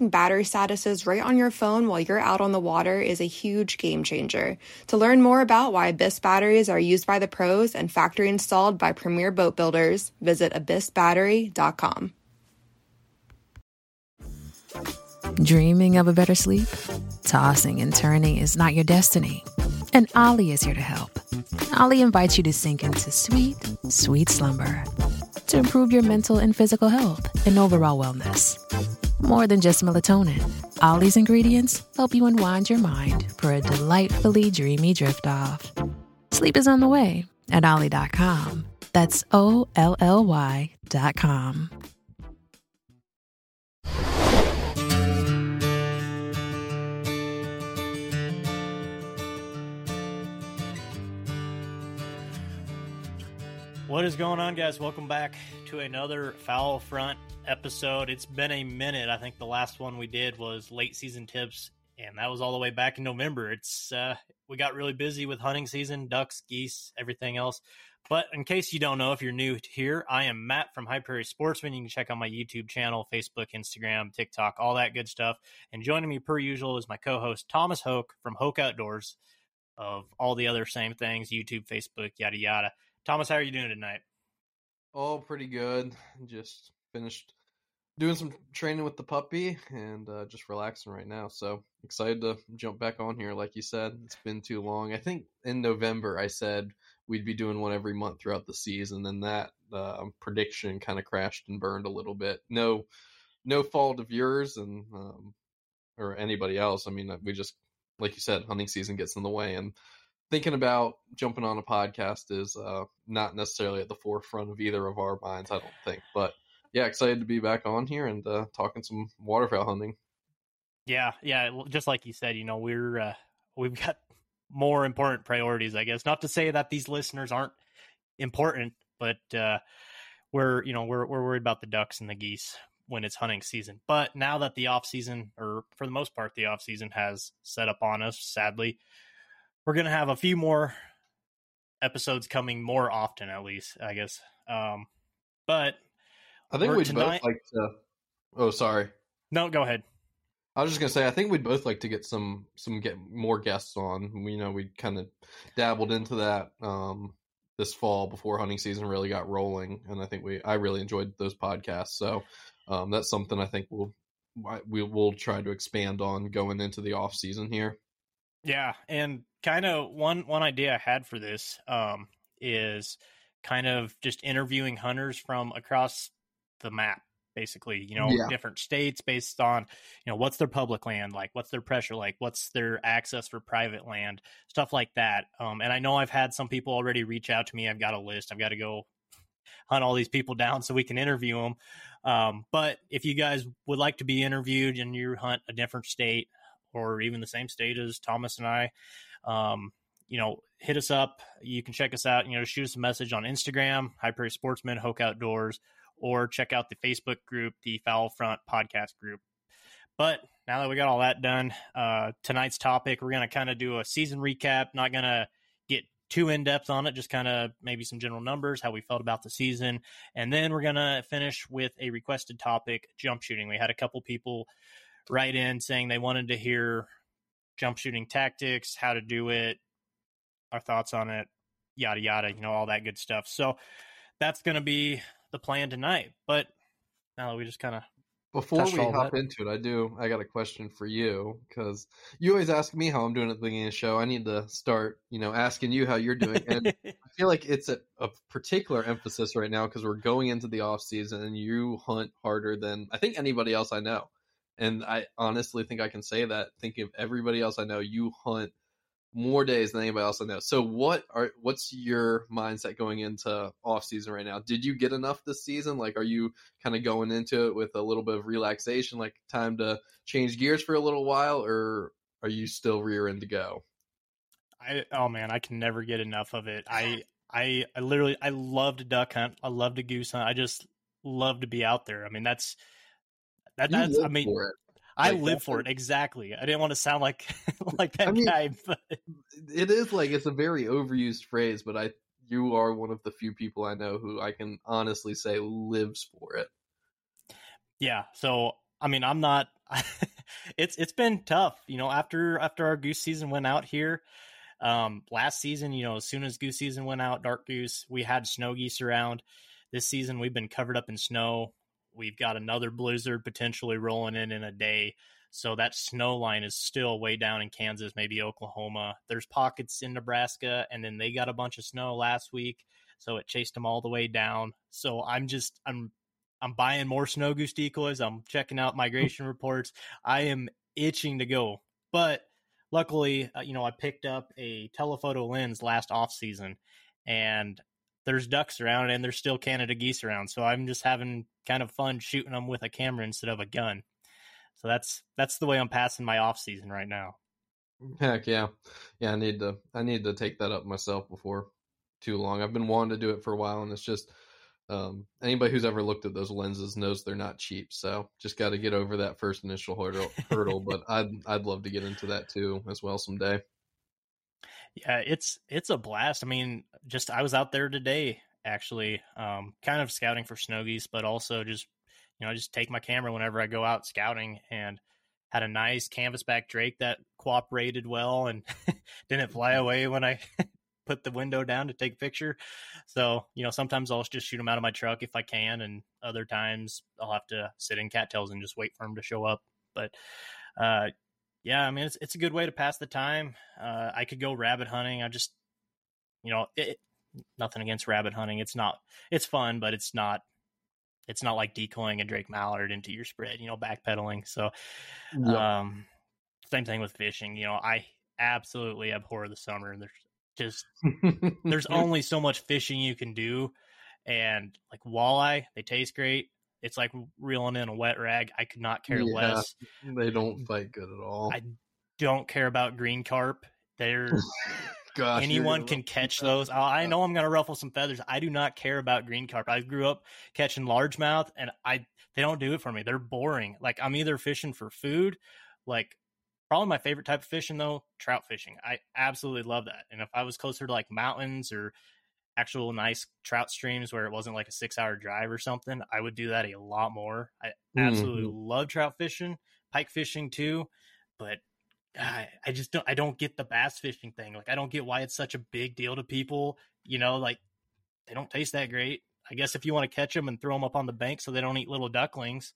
battery statuses right on your phone while you're out on the water is a huge game changer. To learn more about why Abyss batteries are used by the pros and factory installed by premier boat builders, visit abyssbattery.com. Dreaming of a better sleep? Tossing and turning is not your destiny. And OLLY is here to help. OLLY invites you to sink into sweet, sweet slumber to improve your mental and physical health and overall wellness. More than just melatonin, OLLY's ingredients help you unwind your mind for a delightfully dreamy drift off. Sleep is on the way at OLLY.com. That's O L L Y.com. What is going on, guys? Welcome back to another Foul Front episode. It's been a minute. I think the last one we did was late season tips, and that was all the way back in November. It's uh, we got really busy with hunting season, ducks, geese, everything else. But in case you don't know, if you're new here, I am Matt from High Prairie Sportsman. You can check out my YouTube channel, Facebook, Instagram, TikTok, all that good stuff. And joining me per usual is my co-host Thomas Hoke from Hoke Outdoors, of all the other same things, YouTube, Facebook, yada yada. Thomas, how are you doing tonight? Oh, pretty good. Just finished doing some training with the puppy and uh, just relaxing right now. So excited to jump back on here. Like you said, it's been too long. I think in November I said we'd be doing one every month throughout the season, and that uh, prediction kind of crashed and burned a little bit. No, no fault of yours and um, or anybody else. I mean, uh, we just like you said, hunting season gets in the way and thinking about jumping on a podcast is uh, not necessarily at the forefront of either of our minds, I don't think. But yeah, excited to be back on here and uh, talking some waterfowl hunting. Yeah, yeah, just like you said, you know, we're uh, we've got more important priorities, I guess. Not to say that these listeners aren't important, but uh, we're you know we're we're worried about the ducks and the geese when it's hunting season. But now that the off season, or for the most part, the off season has set up on us, sadly, we're gonna have a few more episodes coming more often, at least, I guess. Um, but I think we'd tonight... both like to. Oh, sorry. No, go ahead. I was just gonna say, I think we'd both like to get some some get more guests on. We you know we kind of dabbled into that um, this fall before hunting season really got rolling, and I think we I really enjoyed those podcasts. So um, that's something I think we'll we will try to expand on going into the off season here. Yeah, and kind of one one idea I had for this um, is kind of just interviewing hunters from across the map basically you know yeah. different states based on you know what's their public land like what's their pressure like what's their access for private land stuff like that um, and i know i've had some people already reach out to me i've got a list i've got to go hunt all these people down so we can interview them um, but if you guys would like to be interviewed and you hunt a different state or even the same state as thomas and i um, you know, hit us up. You can check us out. You know, shoot us a message on Instagram, High Prairie Sportsman, Hoke Outdoors, or check out the Facebook group, the Foul Front Podcast group. But now that we got all that done, uh, tonight's topic, we're going to kind of do a season recap. Not going to get too in depth on it, just kind of maybe some general numbers, how we felt about the season. And then we're going to finish with a requested topic jump shooting. We had a couple people write in saying they wanted to hear jump shooting tactics, how to do it, our thoughts on it, yada yada, you know, all that good stuff. So that's going to be the plan tonight. But now that we just kind of before we hop that. into it, I do. I got a question for you because you always ask me how I'm doing at the beginning of the show. I need to start, you know, asking you how you're doing, and I feel like it's a, a particular emphasis right now because we're going into the off season, and you hunt harder than I think anybody else I know. And I honestly think I can say that. Thinking of everybody else I know, you hunt more days than anybody else I know. So what are what's your mindset going into off season right now? Did you get enough this season? Like are you kind of going into it with a little bit of relaxation, like time to change gears for a little while, or are you still rearing to go? I oh man, I can never get enough of it. I I I literally I love to duck hunt. I love to goose hunt. I just love to be out there. I mean that's that, that's I mean I like, live for it exactly. I didn't want to sound like like that I mean, guy, but it is like it's a very overused phrase, but I you are one of the few people I know who I can honestly say lives for it. Yeah, so I mean, I'm not it's it's been tough, you know, after after our goose season went out here. Um last season, you know, as soon as goose season went out, dark goose, we had snow geese around. This season we've been covered up in snow We've got another blizzard potentially rolling in in a day. So that snow line is still way down in Kansas, maybe Oklahoma. There's pockets in Nebraska, and then they got a bunch of snow last week, so it chased them all the way down. So I'm just I'm I'm buying more snow goose decoys. I'm checking out migration reports. I am itching to go, but luckily, uh, you know, I picked up a telephoto lens last off season, and there's ducks around and there's still Canada geese around. So I'm just having kind of fun shooting them with a camera instead of a gun. So that's that's the way I'm passing my off season right now. Heck yeah, yeah. I need to I need to take that up myself before too long. I've been wanting to do it for a while, and it's just um, anybody who's ever looked at those lenses knows they're not cheap. So just got to get over that first initial hurdle. hurdle but I'd I'd love to get into that too as well someday. Yeah, it's it's a blast. I mean, just I was out there today actually, um, kind of scouting for snow geese, but also just you know I just take my camera whenever I go out scouting and had a nice canvasback drake that cooperated well and didn't fly away when I put the window down to take a picture. So, you know, sometimes I'll just shoot them out of my truck if I can, and other times I'll have to sit in cattails and just wait for them to show up. But uh, yeah, I mean, it's it's a good way to pass the time. Uh, I could go rabbit hunting. I just, you know, it, nothing against rabbit hunting. It's not, it's fun, but it's not, it's not like decoying a Drake Mallard into your spread. You know, backpedaling. So, um, same thing with fishing. You know, I absolutely abhor the summer. There's just there's only so much fishing you can do, and like walleye, they taste great. It's like reeling in a wet rag. I could not care yeah, less. They don't fight good at all. I don't care about green carp. They're Gosh, anyone can catch those. I know I'm going to ruffle some feathers. I do not care about green carp. I grew up catching largemouth, and I they don't do it for me. They're boring. Like I'm either fishing for food, like probably my favorite type of fishing though, trout fishing. I absolutely love that. And if I was closer to like mountains or actual nice trout streams where it wasn't like a six hour drive or something, I would do that a lot more. I absolutely mm-hmm. love trout fishing, pike fishing too, but I, I just don't I don't get the bass fishing thing. Like I don't get why it's such a big deal to people. You know, like they don't taste that great. I guess if you want to catch them and throw them up on the bank so they don't eat little ducklings,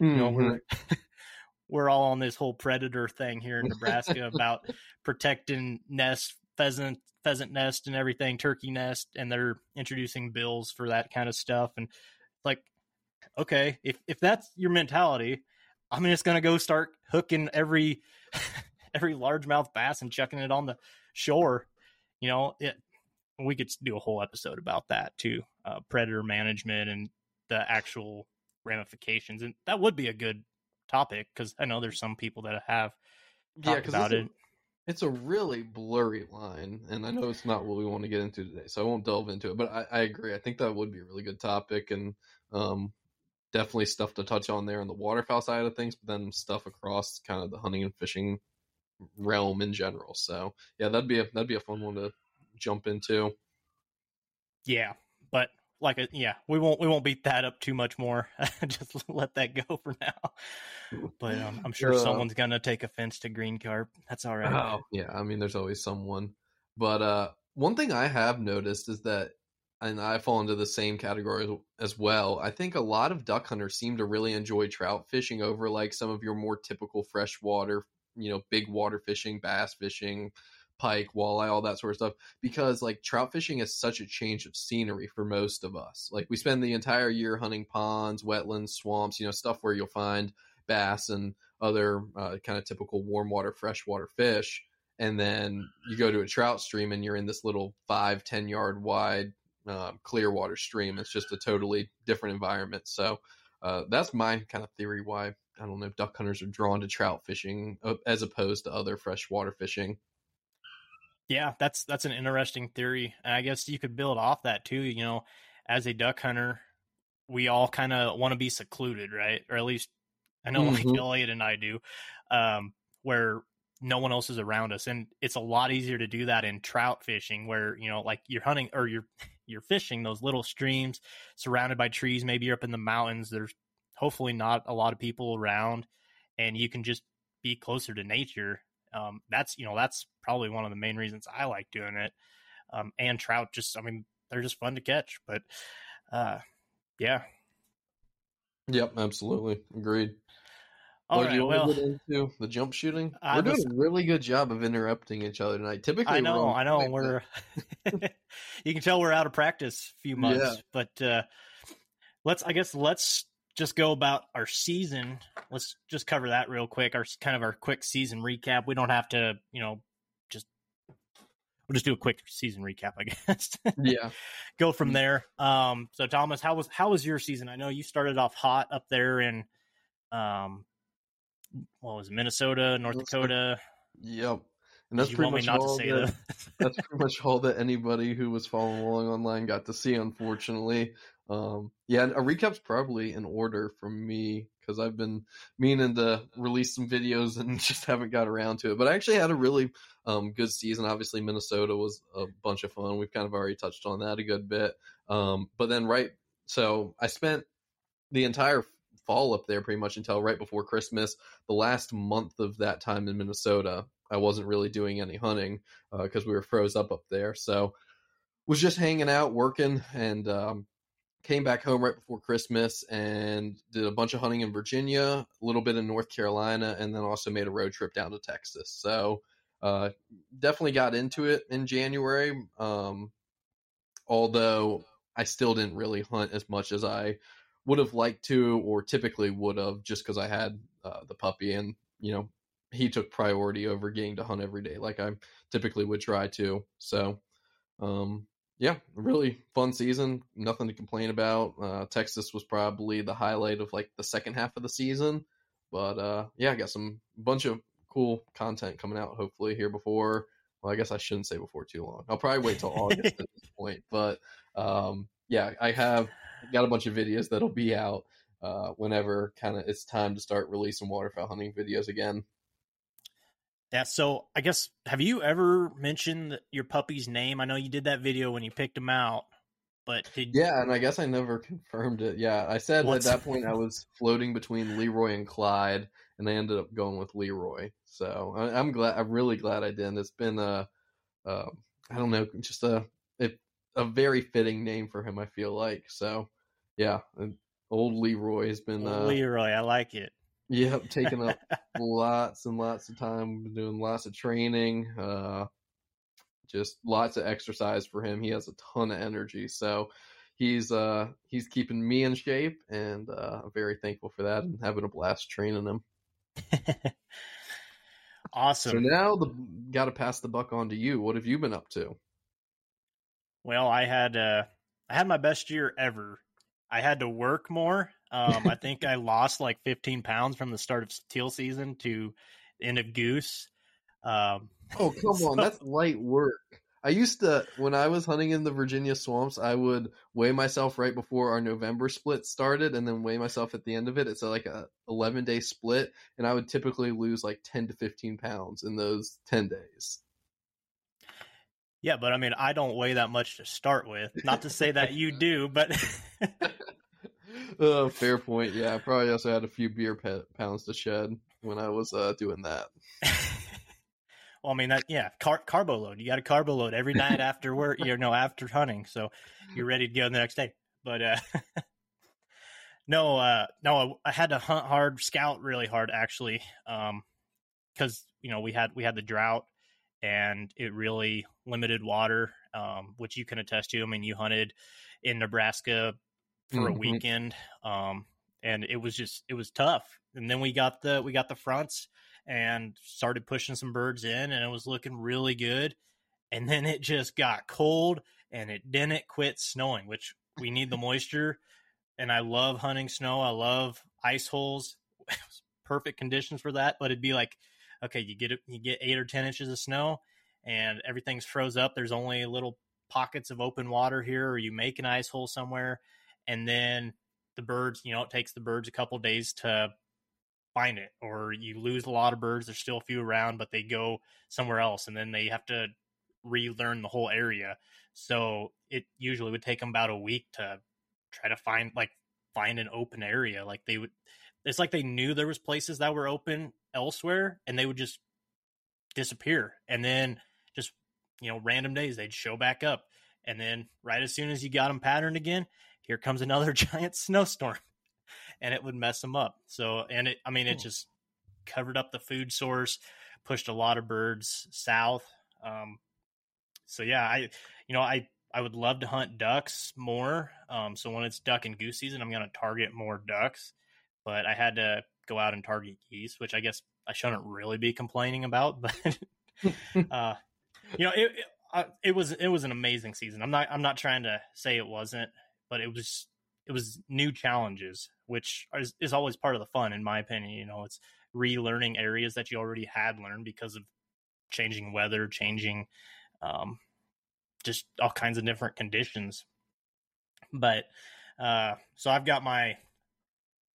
mm-hmm. you know, we're mm-hmm. we're all on this whole predator thing here in Nebraska about protecting nests pheasant pheasant nest and everything, turkey nest, and they're introducing bills for that kind of stuff. And like, okay, if if that's your mentality, I'm just gonna go start hooking every every largemouth bass and chucking it on the shore. You know, it, we could do a whole episode about that too, uh, predator management and the actual ramifications, and that would be a good topic because I know there's some people that have talked yeah, about it. It's a really blurry line, and I know it's not what we want to get into today, so I won't delve into it. But I, I agree. I think that would be a really good topic, and um, definitely stuff to touch on there on the waterfowl side of things, but then stuff across kind of the hunting and fishing realm in general. So yeah, that'd be a that'd be a fun one to jump into. Yeah, but like a, yeah, we won't we won't beat that up too much more. Just let that go for now. But um, I'm sure uh, someone's gonna take offense to green carp. That's all right. Oh yeah, I mean, there's always someone. But uh, one thing I have noticed is that, and I fall into the same category as well. I think a lot of duck hunters seem to really enjoy trout fishing over like some of your more typical freshwater, you know, big water fishing, bass fishing, pike, walleye, all that sort of stuff. Because like trout fishing is such a change of scenery for most of us. Like we spend the entire year hunting ponds, wetlands, swamps, you know, stuff where you'll find bass and other uh, kind of typical warm water, freshwater fish. and then you go to a trout stream and you're in this little five ten yard wide uh, clear water stream. It's just a totally different environment. So uh, that's my kind of theory why I don't know if duck hunters are drawn to trout fishing uh, as opposed to other freshwater fishing. Yeah, that's that's an interesting theory. And I guess you could build off that too. You know, as a duck hunter, we all kind of want to be secluded, right? Or at least I know mm-hmm. like Elliot and I do, um, where no one else is around us, and it's a lot easier to do that in trout fishing, where you know, like you're hunting or you're you're fishing those little streams surrounded by trees. Maybe you're up in the mountains. There's hopefully not a lot of people around, and you can just be closer to nature. Um, that's you know that's probably one of the main reasons I like doing it. Um, and trout just I mean they're just fun to catch, but uh, yeah. Yep, absolutely agreed. All right, well, into the jump shooting. I we're was, doing a really good job of interrupting each other tonight. Typically, I know, I know, we're. you can tell we're out of practice a few months, yeah. but uh, let's. I guess let's just go about our season. Let's just cover that real quick. Our kind of our quick season recap. We don't have to, you know, just we'll just do a quick season recap, I guess. yeah. Go from there. Um. So Thomas, how was how was your season? I know you started off hot up there in um what was it, Minnesota, North Dakota. Yep. And that's pretty much all that, that's pretty much all that anybody who was following along online got to see, unfortunately. Um, yeah, a recap's probably in order from me because I've been meaning to release some videos and just haven't got around to it. But I actually had a really um, good season. Obviously, Minnesota was a bunch of fun. We've kind of already touched on that a good bit. Um, but then, right, so I spent the entire fall up there pretty much until right before Christmas. The last month of that time in Minnesota, I wasn't really doing any hunting because uh, we were froze up up there. So was just hanging out, working, and um, came back home right before Christmas and did a bunch of hunting in Virginia, a little bit in North Carolina, and then also made a road trip down to Texas. So uh, definitely got into it in January. Um, although I still didn't really hunt as much as I would have liked to or typically would have just because I had uh, the puppy and you know he took priority over getting to hunt every day like I typically would try to. So um, yeah, really fun season. Nothing to complain about. Uh, Texas was probably the highlight of like the second half of the season, but uh, yeah, I got some bunch of cool content coming out hopefully here before. Well, I guess I shouldn't say before too long. I'll probably wait till August at this point, but um, yeah, I have got a bunch of videos that'll be out uh, whenever kind of it's time to start releasing waterfowl hunting videos again. Yeah, so I guess have you ever mentioned your puppy's name? I know you did that video when you picked him out, but did yeah, and I guess I never confirmed it. Yeah, I said What's... at that point I was floating between Leroy and Clyde, and I ended up going with Leroy. So I, am glad. I'm really glad I did. It's been a, I don't know, just a a very fitting name for him. I feel like so. Yeah, old Leroy has been uh, Leroy. I like it. Yep, taking up lots and lots of time, doing lots of training, uh, just lots of exercise for him. He has a ton of energy, so he's uh he's keeping me in shape, and uh, I'm very thankful for that, and having a blast training him. awesome. So now the got to pass the buck on to you. What have you been up to? Well, I had uh, I had my best year ever. I had to work more. Um, I think I lost like 15 pounds from the start of teal season to end of goose. Um, oh come so... on, that's light work. I used to when I was hunting in the Virginia swamps, I would weigh myself right before our November split started, and then weigh myself at the end of it. It's like a 11 day split, and I would typically lose like 10 to 15 pounds in those 10 days. Yeah, but I mean, I don't weigh that much to start with. Not to say that you do, but. Uh, fair point. Yeah, I probably also had a few beer pounds to shed when I was uh, doing that. well, I mean that yeah, car- carbo load. You got a carbo load every night after work. You know, after hunting, so you're ready to go the next day. But uh, no, uh, no, I had to hunt hard, scout really hard actually, because um, you know we had we had the drought and it really limited water, um, which you can attest to. I mean, you hunted in Nebraska for mm-hmm. a weekend, um, and it was just it was tough. And then we got the we got the fronts, and started pushing some birds in, and it was looking really good. And then it just got cold, and it didn't quit snowing, which we need the moisture. And I love hunting snow. I love ice holes. perfect conditions for that. But it'd be like, okay, you get it, you get eight or ten inches of snow, and everything's froze up. There's only little pockets of open water here, or you make an ice hole somewhere, and then the birds, you know, it takes the birds a couple days to find it, or you lose a lot of birds. There's still a few around, but they go somewhere else, and then they have to relearn the whole area. So it usually would take them about a week to try to find like find an open area. Like they would, it's like they knew there was places that were open elsewhere, and they would just disappear, and then just you know random days they'd show back up, and then right as soon as you got them patterned again, here comes another giant snowstorm, and it would mess them up. So and it, I mean, it just covered up the food source, pushed a lot of birds south. Um, so yeah, I you know I I would love to hunt ducks more. Um, so when it's duck and goose season, I'm going to target more ducks. But I had to go out and target geese, which I guess I shouldn't really be complaining about. But uh, you know, it, it, uh, it was it was an amazing season. I'm not I'm not trying to say it wasn't, but it was it was new challenges, which is, is always part of the fun, in my opinion. You know, it's relearning areas that you already had learned because of changing weather, changing um, just all kinds of different conditions. But uh, so I've got my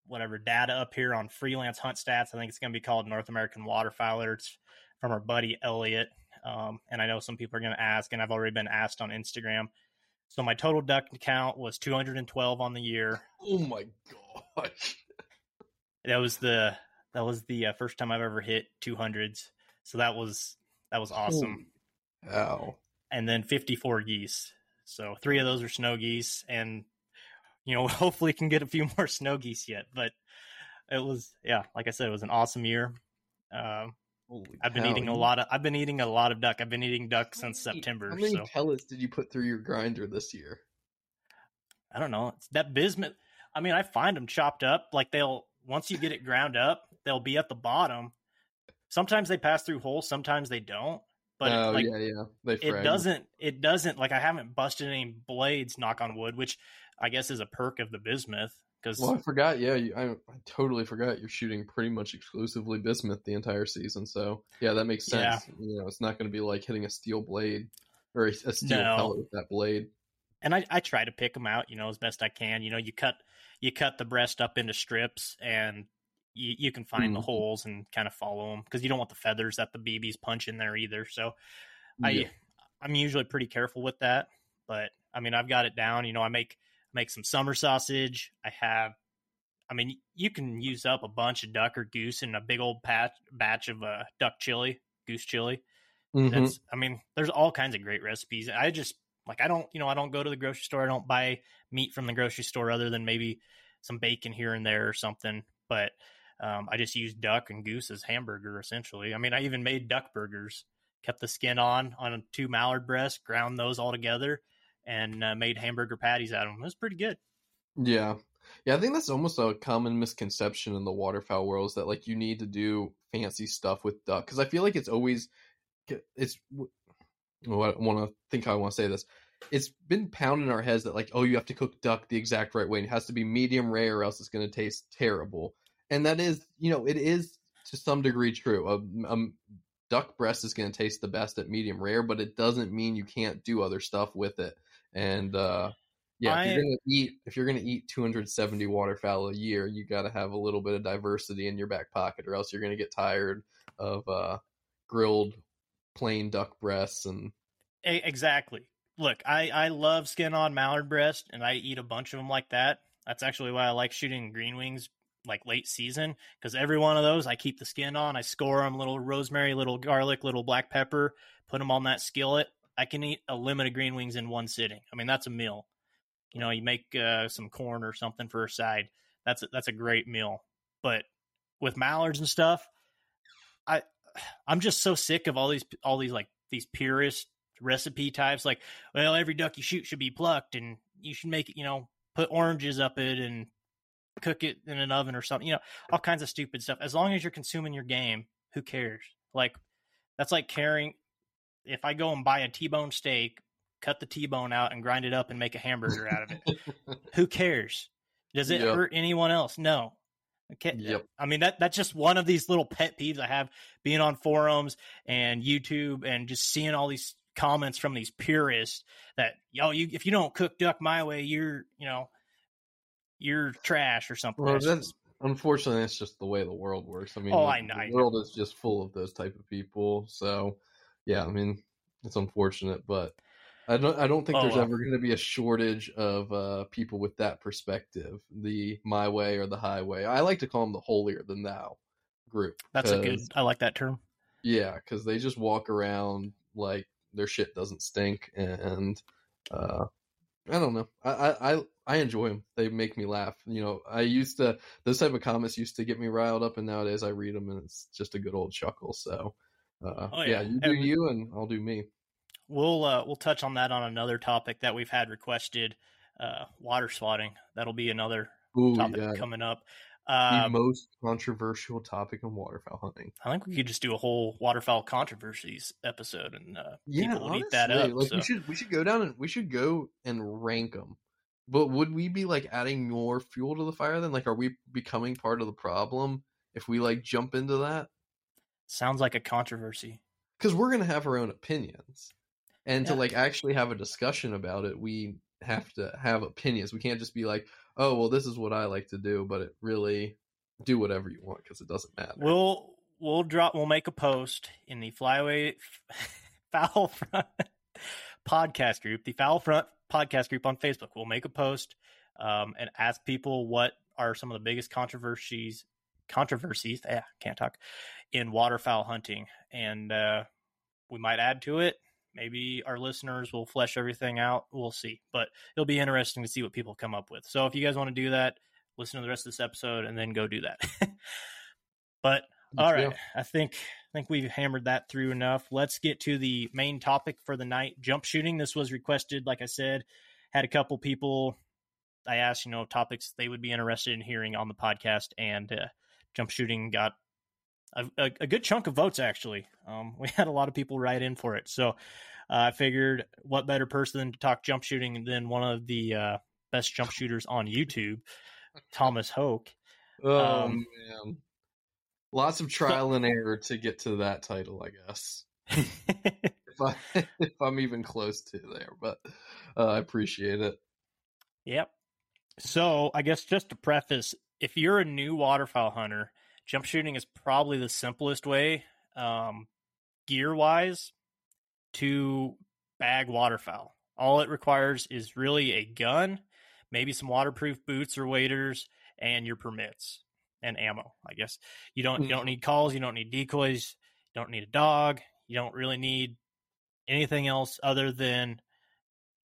whatever data up here on freelance hunt stats. I think it's going to be called North American Waterfowler. It's from our buddy Elliot. Um, and I know some people are going to ask, and I've already been asked on Instagram. So my total duck count was 212 on the year. Oh my gosh! That was the that was the uh, first time I've ever hit 200s. So that was that was awesome. Oh. and then 54 geese. So three of those are snow geese, and you know, hopefully can get a few more snow geese yet. But it was, yeah, like I said, it was an awesome year. Um, I've been eating a lot of. I've been eating a lot of duck. I've been eating duck since September. How many so. pellets did you put through your grinder this year? I don't know. It's that bismuth. I mean, I find them chopped up. Like they'll once you get it ground up, they'll be at the bottom. Sometimes they pass through holes. Sometimes they don't but oh, like, yeah, yeah, they it doesn't. It doesn't like I haven't busted any blades. Knock on wood, which I guess is a perk of the bismuth. Because well, I forgot. Yeah, you, I, I totally forgot. You're shooting pretty much exclusively bismuth the entire season. So yeah, that makes sense. Yeah. You know, it's not going to be like hitting a steel blade or a, a steel no. pellet with that blade. And I, I try to pick them out, you know, as best I can. You know, you cut you cut the breast up into strips, and you, you can find mm. the mm-hmm. holes and kind of follow them because you don't want the feathers that the BBs punch in there either. So yeah. I I'm usually pretty careful with that, but I mean I've got it down. You know I make make some summer sausage. I have. I mean, you can use up a bunch of duck or goose in a big old patch, batch of uh, duck chili, goose chili. Mm-hmm. That's, I mean, there's all kinds of great recipes. I just like I don't, you know, I don't go to the grocery store. I don't buy meat from the grocery store other than maybe some bacon here and there or something. But um, I just use duck and goose as hamburger essentially. I mean, I even made duck burgers, kept the skin on on two mallard breasts, ground those all together, and uh, made hamburger patties out of them. It was pretty good. Yeah, yeah. I think that's almost a common misconception in the waterfowl world is that like you need to do fancy stuff with duck because I feel like it's always it's. I want to think how I want to say this it's been pounded in our heads that like oh you have to cook duck the exact right way and it has to be medium rare or else it's going to taste terrible and that is you know it is to some degree true. A, a duck breast is going to taste the best at medium rare, but it doesn't mean you can't do other stuff with it. And uh, yeah, I, if you're going to eat if you're to eat 270 waterfowl a year, you got to have a little bit of diversity in your back pocket, or else you're going to get tired of uh, grilled plain duck breasts and exactly. Look, I I love skin on mallard breast, and I eat a bunch of them like that. That's actually why I like shooting green wings like late season because every one of those I keep the skin on. I score them, little rosemary, little garlic, little black pepper, put them on that skillet. I can eat a limit of green wings in one sitting. I mean, that's a meal. You know, you make uh, some corn or something for a side. That's a, that's a great meal. But with mallards and stuff, I I'm just so sick of all these all these like these purist recipe types. Like, well, every duck you shoot should be plucked, and you should make it. You know, put oranges up it and cook it in an oven or something, you know, all kinds of stupid stuff. As long as you're consuming your game who cares? Like that's like caring if I go and buy a T-bone steak, cut the T-bone out and grind it up and make a hamburger out of it. who cares? Does it yep. hurt anyone else? No. Okay. Eh, yep. I mean that that's just one of these little pet peeves I have being on forums and YouTube and just seeing all these comments from these purists that yo you if you don't cook duck my way you're you know you're trash or something. Well, that's, unfortunately that's just the way the world works. I mean, oh, the, I know, the world is just full of those type of people. So yeah, I mean it's unfortunate, but I don't. I don't think oh, there's ever going to be a shortage of uh, people with that perspective, the my way or the highway. I like to call them the holier than thou group. That's a good. I like that term. Yeah, because they just walk around like their shit doesn't stink, and uh, I don't know. I, I I enjoy them. They make me laugh. You know, I used to those type of comments used to get me riled up, and nowadays I read them and it's just a good old chuckle. So, uh, oh, yeah. yeah, you do you, and I'll do me we'll uh, we'll touch on that on another topic that we've had requested. Uh, water swatting. That'll be another Ooh, topic yeah. coming up. the um, most controversial topic in waterfowl hunting. I think we could just do a whole waterfowl controversies episode, and uh, yeah, people honestly, eat that up. Like so. we should we should go down and we should go and rank them. But would we be like adding more fuel to the fire? Then, like, are we becoming part of the problem if we like jump into that? Sounds like a controversy. Because we're gonna have our own opinions and yeah. to like actually have a discussion about it we have to have opinions we can't just be like oh well this is what i like to do but it really do whatever you want because it doesn't matter we'll we'll drop we'll make a post in the flyway Foul front podcast group the Foul front podcast group on facebook we'll make a post um, and ask people what are some of the biggest controversies controversies yeah can't talk in waterfowl hunting and uh, we might add to it maybe our listeners will flesh everything out. We'll see, but it'll be interesting to see what people come up with. So if you guys want to do that, listen to the rest of this episode and then go do that. but all right, I think I think we've hammered that through enough. Let's get to the main topic for the night: jump shooting. This was requested, like I said, had a couple people. I asked, you know, topics they would be interested in hearing on the podcast, and uh, jump shooting got a, a, a, good chunk of votes actually. Um, we had a lot of people write in for it, so uh, I figured what better person to talk jump shooting than one of the uh, best jump shooters on YouTube, Thomas Hoke. Oh um, man, lots of trial and error to get to that title, I guess. if, I, if I'm even close to there, but uh, I appreciate it. Yep. So I guess just to preface, if you're a new waterfowl hunter jump shooting is probably the simplest way, um, gear wise, to bag waterfowl. All it requires is really a gun, maybe some waterproof boots or waders, and your permits and ammo. I guess you don't you don't need calls, you don't need decoys, you don't need a dog, you don't really need anything else other than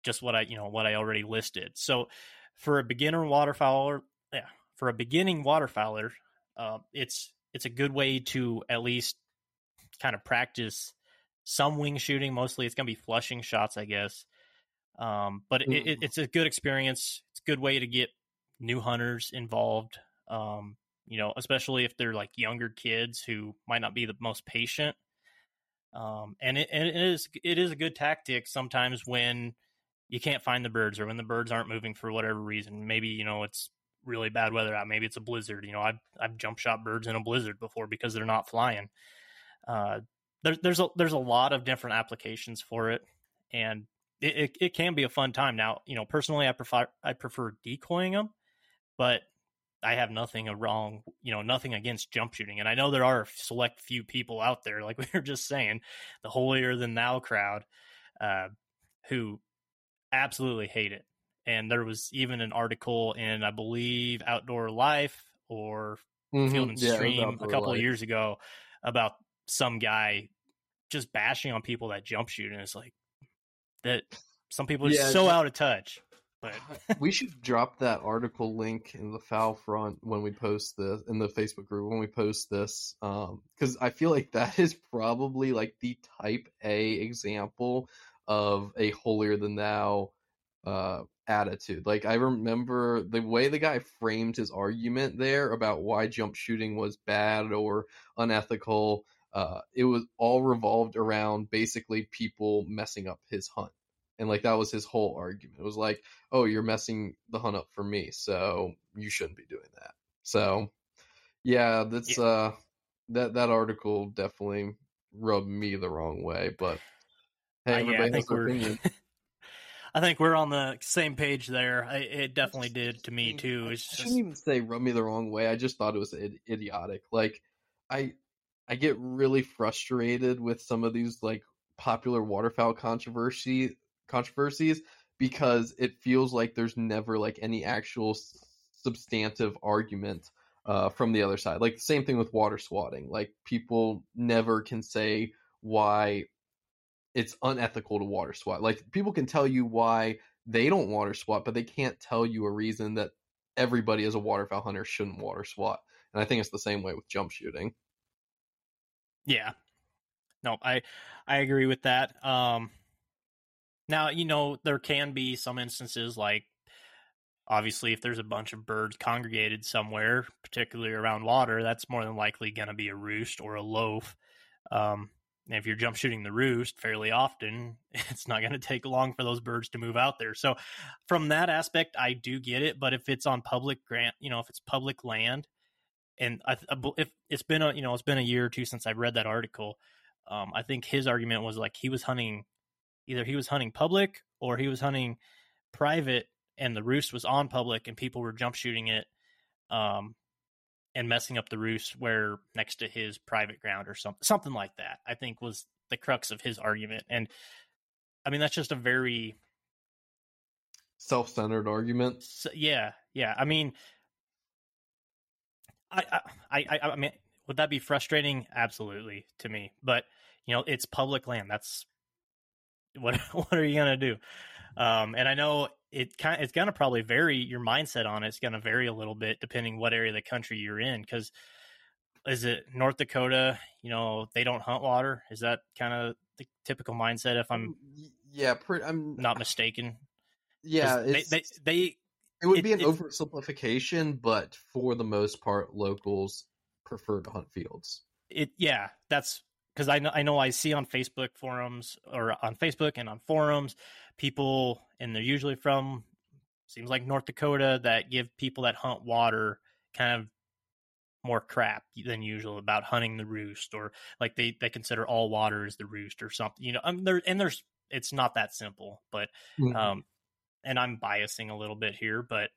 just what I you know what I already listed. So for a beginner waterfowler, yeah, for a beginning waterfowler, uh, it's it's a good way to at least kind of practice some wing shooting. Mostly, it's going to be flushing shots, I guess. Um, but it, it, it's a good experience. It's a good way to get new hunters involved. Um, you know, especially if they're like younger kids who might not be the most patient. Um, and it, and it is it is a good tactic sometimes when you can't find the birds or when the birds aren't moving for whatever reason. Maybe you know it's really bad weather out. Maybe it's a blizzard. You know, I've I've jump shot birds in a blizzard before because they're not flying. Uh, there's there's a there's a lot of different applications for it, and it, it, it can be a fun time. Now, you know, personally, I prefer I prefer decoying them, but I have nothing wrong, you know, nothing against jump shooting. And I know there are a select few people out there, like we were just saying, the holier than thou crowd, uh, who absolutely hate it and there was even an article in I believe Outdoor Life or mm-hmm. Field and Stream a couple Life. of years ago about some guy just bashing on people that jump shoot, and it's like that. Some people are yeah, so out of touch. But we should drop that article link in the foul front when we post this in the Facebook group when we post this, because um, I feel like that is probably like the type A example of a holier than thou uh, attitude. Like I remember the way the guy framed his argument there about why jump shooting was bad or unethical. uh, it was all revolved around basically people messing up his hunt. And like that was his whole argument. It was like, oh, you're messing the hunt up for me, so you shouldn't be doing that. So yeah, that's yeah. uh that that article definitely rubbed me the wrong way, but hey, uh, yeah, I think we're I think we're on the same page there. I, it definitely did to me too. It's I shouldn't even say rub me the wrong way. I just thought it was idiotic. Like I I get really frustrated with some of these like popular waterfowl controversy controversies because it feels like there's never like any actual substantive argument uh, from the other side. Like the same thing with water swatting. Like people never can say why it's unethical to water swat. Like people can tell you why they don't water swat, but they can't tell you a reason that everybody as a waterfowl hunter shouldn't water swat. And I think it's the same way with jump shooting. Yeah. No, I I agree with that. Um now, you know, there can be some instances like obviously if there's a bunch of birds congregated somewhere, particularly around water, that's more than likely going to be a roost or a loaf. Um if you're jump shooting the roost fairly often, it's not going to take long for those birds to move out there. So, from that aspect, I do get it. But if it's on public grant, you know, if it's public land, and I, if it's been a you know it's been a year or two since I read that article, um, I think his argument was like he was hunting, either he was hunting public or he was hunting private, and the roost was on public, and people were jump shooting it, um, and messing up the roost where next to his private ground or something something like that. I think was the crux of his argument, and I mean that's just a very self-centered argument. So, yeah, yeah. I mean, I, I, I, I mean, would that be frustrating? Absolutely to me, but you know, it's public land. That's what what are you gonna do? Um, and I know it kind it's gonna probably vary. Your mindset on it. it's gonna vary a little bit depending what area of the country you're in. Because is it North Dakota? You know, they don't hunt water. Is that kind of the typical mindset? If I'm mm, yeah, pretty, I'm not mistaken. Yeah, they, they, they it would it, be an oversimplification, but for the most part, locals prefer to hunt fields. It yeah, that's because I know I know I see on Facebook forums or on Facebook and on forums people, and they're usually from seems like North Dakota that give people that hunt water kind of more crap than usual about hunting the roost or like they they consider all water as the roost or something you know I mean, there and there's it's not that simple but mm-hmm. um and I'm biasing a little bit here, but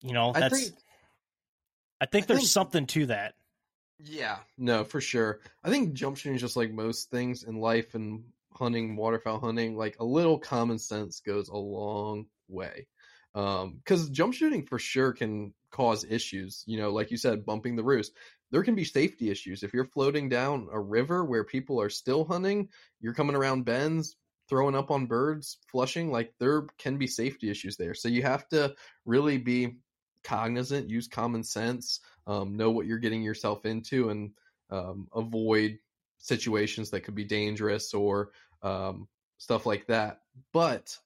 you know, that's I think, I think I there's think, something to that. Yeah, no, for sure. I think jump shooting is just like most things in life and hunting, waterfowl hunting, like a little common sense goes a long way. Um, because jump shooting for sure can cause issues. You know, like you said, bumping the roost. There can be safety issues if you're floating down a river where people are still hunting. You're coming around bends throwing up on birds, flushing, like there can be safety issues there. So you have to really be cognizant, use common sense, um, know what you're getting yourself into, and um, avoid situations that could be dangerous or um, stuff like that. But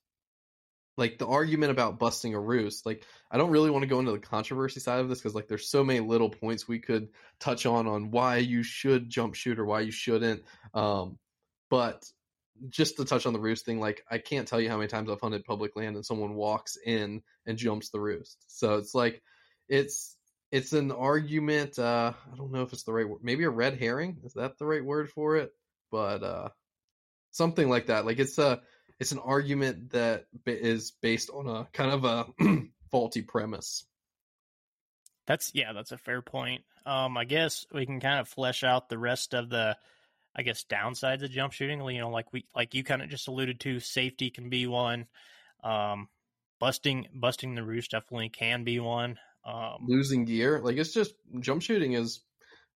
like the argument about busting a roost, like I don't really want to go into the controversy side of this because like there's so many little points we could touch on on why you should jump shoot or why you shouldn't. Um, but just to touch on the roost thing, like I can't tell you how many times I've hunted public land and someone walks in and jumps the roost. So it's like it's it's an argument. Uh, I don't know if it's the right word. Maybe a red herring is that the right word for it? But uh, something like that. Like it's a it's an argument that is based on a kind of a faulty premise. That's yeah, that's a fair point. Um, I guess we can kind of flesh out the rest of the I guess downsides of jump shooting. You know, like we like you kind of just alluded to, safety can be one. Um, busting busting the roost definitely can be one. Um, Losing gear, like it's just jump shooting is,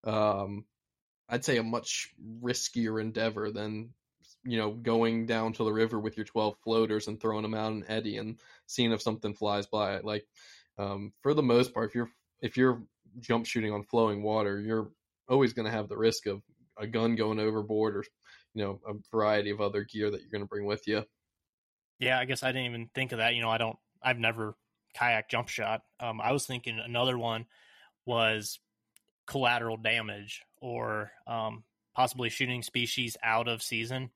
um, I'd say a much riskier endeavor than you know going down to the river with your 12 floaters and throwing them out in eddy and seeing if something flies by like um, for the most part if you're if you're jump shooting on flowing water you're always going to have the risk of a gun going overboard or you know a variety of other gear that you're going to bring with you. Yeah, I guess I didn't even think of that. You know, I don't. I've never kayak jump shot. Um, I was thinking another one was collateral damage or um, possibly shooting species out of season.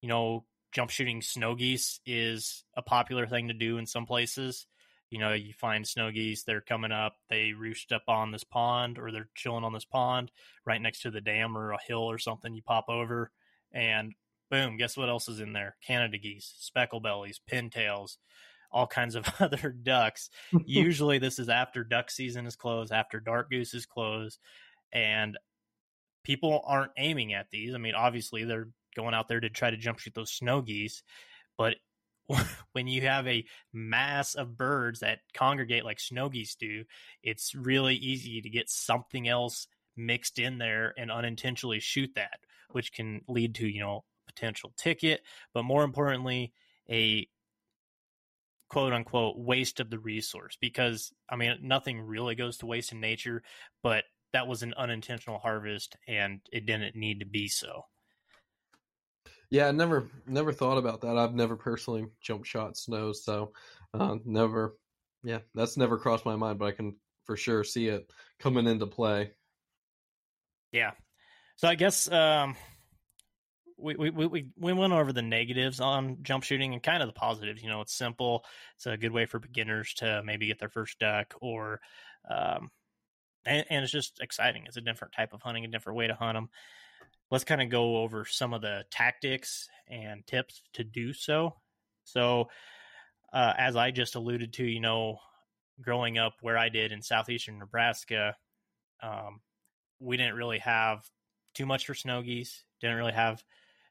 You know, jump shooting snow geese is a popular thing to do in some places. You know, you find snow geese, they're coming up, they roost up on this pond or they're chilling on this pond right next to the dam or a hill or something. You pop over and boom, guess what else is in there? Canada geese, speckle bellies, pintails, all kinds of other ducks. Usually, this is after duck season is closed, after dark goose is closed, and people aren't aiming at these. I mean, obviously, they're going out there to try to jump shoot those snow geese, but when you have a mass of birds that congregate like snow geese do, it's really easy to get something else mixed in there and unintentionally shoot that, which can lead to, you know, potential ticket, but more importantly, a quote unquote waste of the resource because I mean nothing really goes to waste in nature, but that was an unintentional harvest and it didn't need to be so. Yeah, I never never thought about that. I've never personally jump shot snow, so uh, never. Yeah, that's never crossed my mind, but I can for sure see it coming into play. Yeah, so I guess um, we, we we we went over the negatives on jump shooting and kind of the positives. You know, it's simple. It's a good way for beginners to maybe get their first duck, or um, and, and it's just exciting. It's a different type of hunting, a different way to hunt them let's kind of go over some of the tactics and tips to do so. So, uh, as I just alluded to, you know, growing up where I did in southeastern Nebraska, um, we didn't really have too much for snow geese. Didn't really have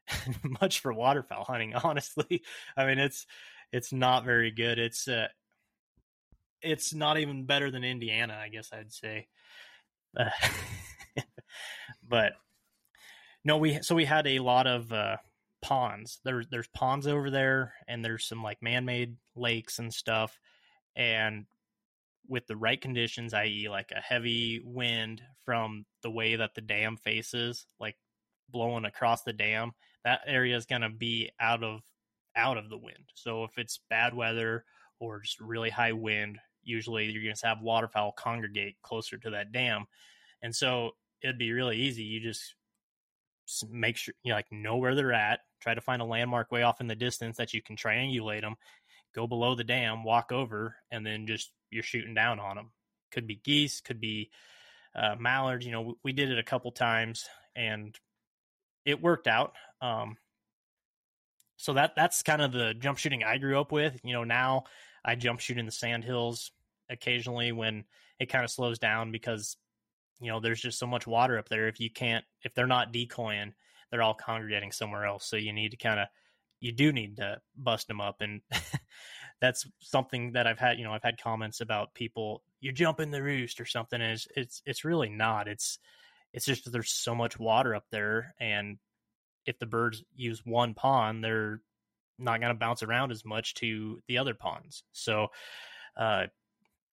much for waterfowl hunting. Honestly, I mean it's it's not very good. It's uh, it's not even better than Indiana, I guess I'd say. Uh, but no, we so we had a lot of uh, ponds. There, there's ponds over there, and there's some like man-made lakes and stuff. And with the right conditions, i.e., like a heavy wind from the way that the dam faces, like blowing across the dam, that area is going to be out of out of the wind. So if it's bad weather or just really high wind, usually you're going to have waterfowl congregate closer to that dam, and so it'd be really easy. You just make sure you know, like know where they're at. Try to find a landmark way off in the distance that you can triangulate them. Go below the dam, walk over, and then just you're shooting down on them. Could be geese, could be uh, mallards. You know, we did it a couple times and it worked out. Um, so that that's kind of the jump shooting I grew up with. You know, now I jump shoot in the sand hills occasionally when it kind of slows down because you know, there's just so much water up there. If you can't, if they're not decoying, they're all congregating somewhere else. So you need to kind of, you do need to bust them up. And that's something that I've had, you know, I've had comments about people, you jump in the roost or something. It's, it's, it's really not. It's, it's just there's so much water up there. And if the birds use one pond, they're not going to bounce around as much to the other ponds. So, uh,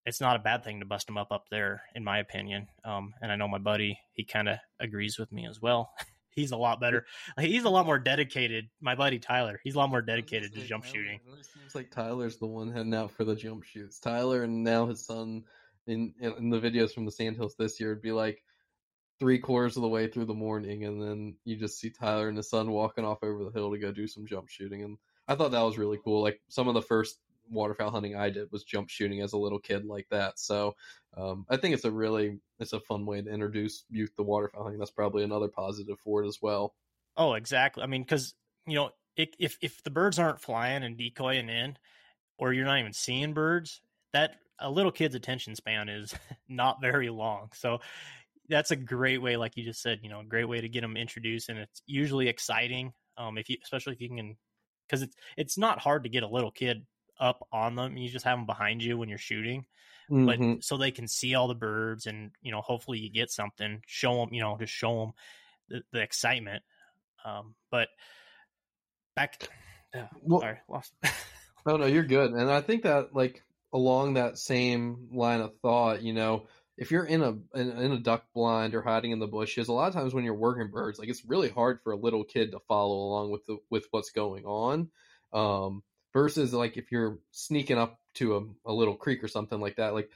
it's not a bad thing to bust them up up there, in my opinion. Um, and I know my buddy, he kind of agrees with me as well. he's a lot better. He's a lot more dedicated. My buddy Tyler, he's a lot more dedicated to jump Tyler, shooting. It seems like Tyler's the one heading out for the jump shoots. Tyler and now his son in in the videos from the Sandhills this year would be like three quarters of the way through the morning, and then you just see Tyler and his son walking off over the hill to go do some jump shooting. And I thought that was really cool. Like some of the first waterfowl hunting I did was jump shooting as a little kid like that. So um, I think it's a really it's a fun way to introduce youth to waterfowl hunting. That's probably another positive for it as well. Oh, exactly. I mean, because you know, it, if if the birds aren't flying and decoying in, or you're not even seeing birds, that a little kid's attention span is not very long. So that's a great way, like you just said, you know, a great way to get them introduced, and it's usually exciting. Um, if you, especially if you can, because it's it's not hard to get a little kid up on them. You just have them behind you when you're shooting, mm-hmm. but so they can see all the birds and you know hopefully you get something. Show them, you know, just show them the, the excitement. Um, but back, uh, well, sorry, lost. no, no, you're good. And I think that like along that same line of thought, you know, if you're in a in, in, a duck blind or hiding in the bushes, a lot of times when you're working birds, like it's really hard for a little kid to follow along with the with what's going on. Um, versus like if you're sneaking up to a, a little creek or something like that like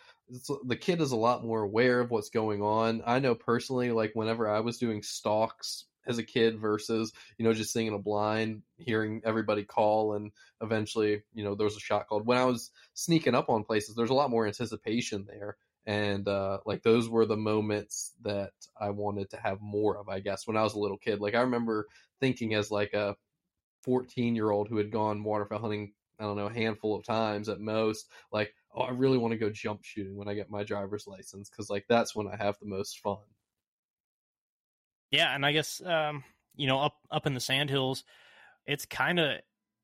the kid is a lot more aware of what's going on. I know personally, like whenever I was doing stalks as a kid versus you know just seeing a blind, hearing everybody call, and eventually you know there was a shot called. When I was sneaking up on places, there's a lot more anticipation there, and uh, like those were the moments that I wanted to have more of. I guess when I was a little kid, like I remember thinking as like a 14 year old who had gone waterfowl hunting I don't know, a handful of times at most. Like, oh, I really want to go jump shooting when I get my driver's license because, like, that's when I have the most fun. Yeah, and I guess um, you know, up up in the sandhills, it's kind of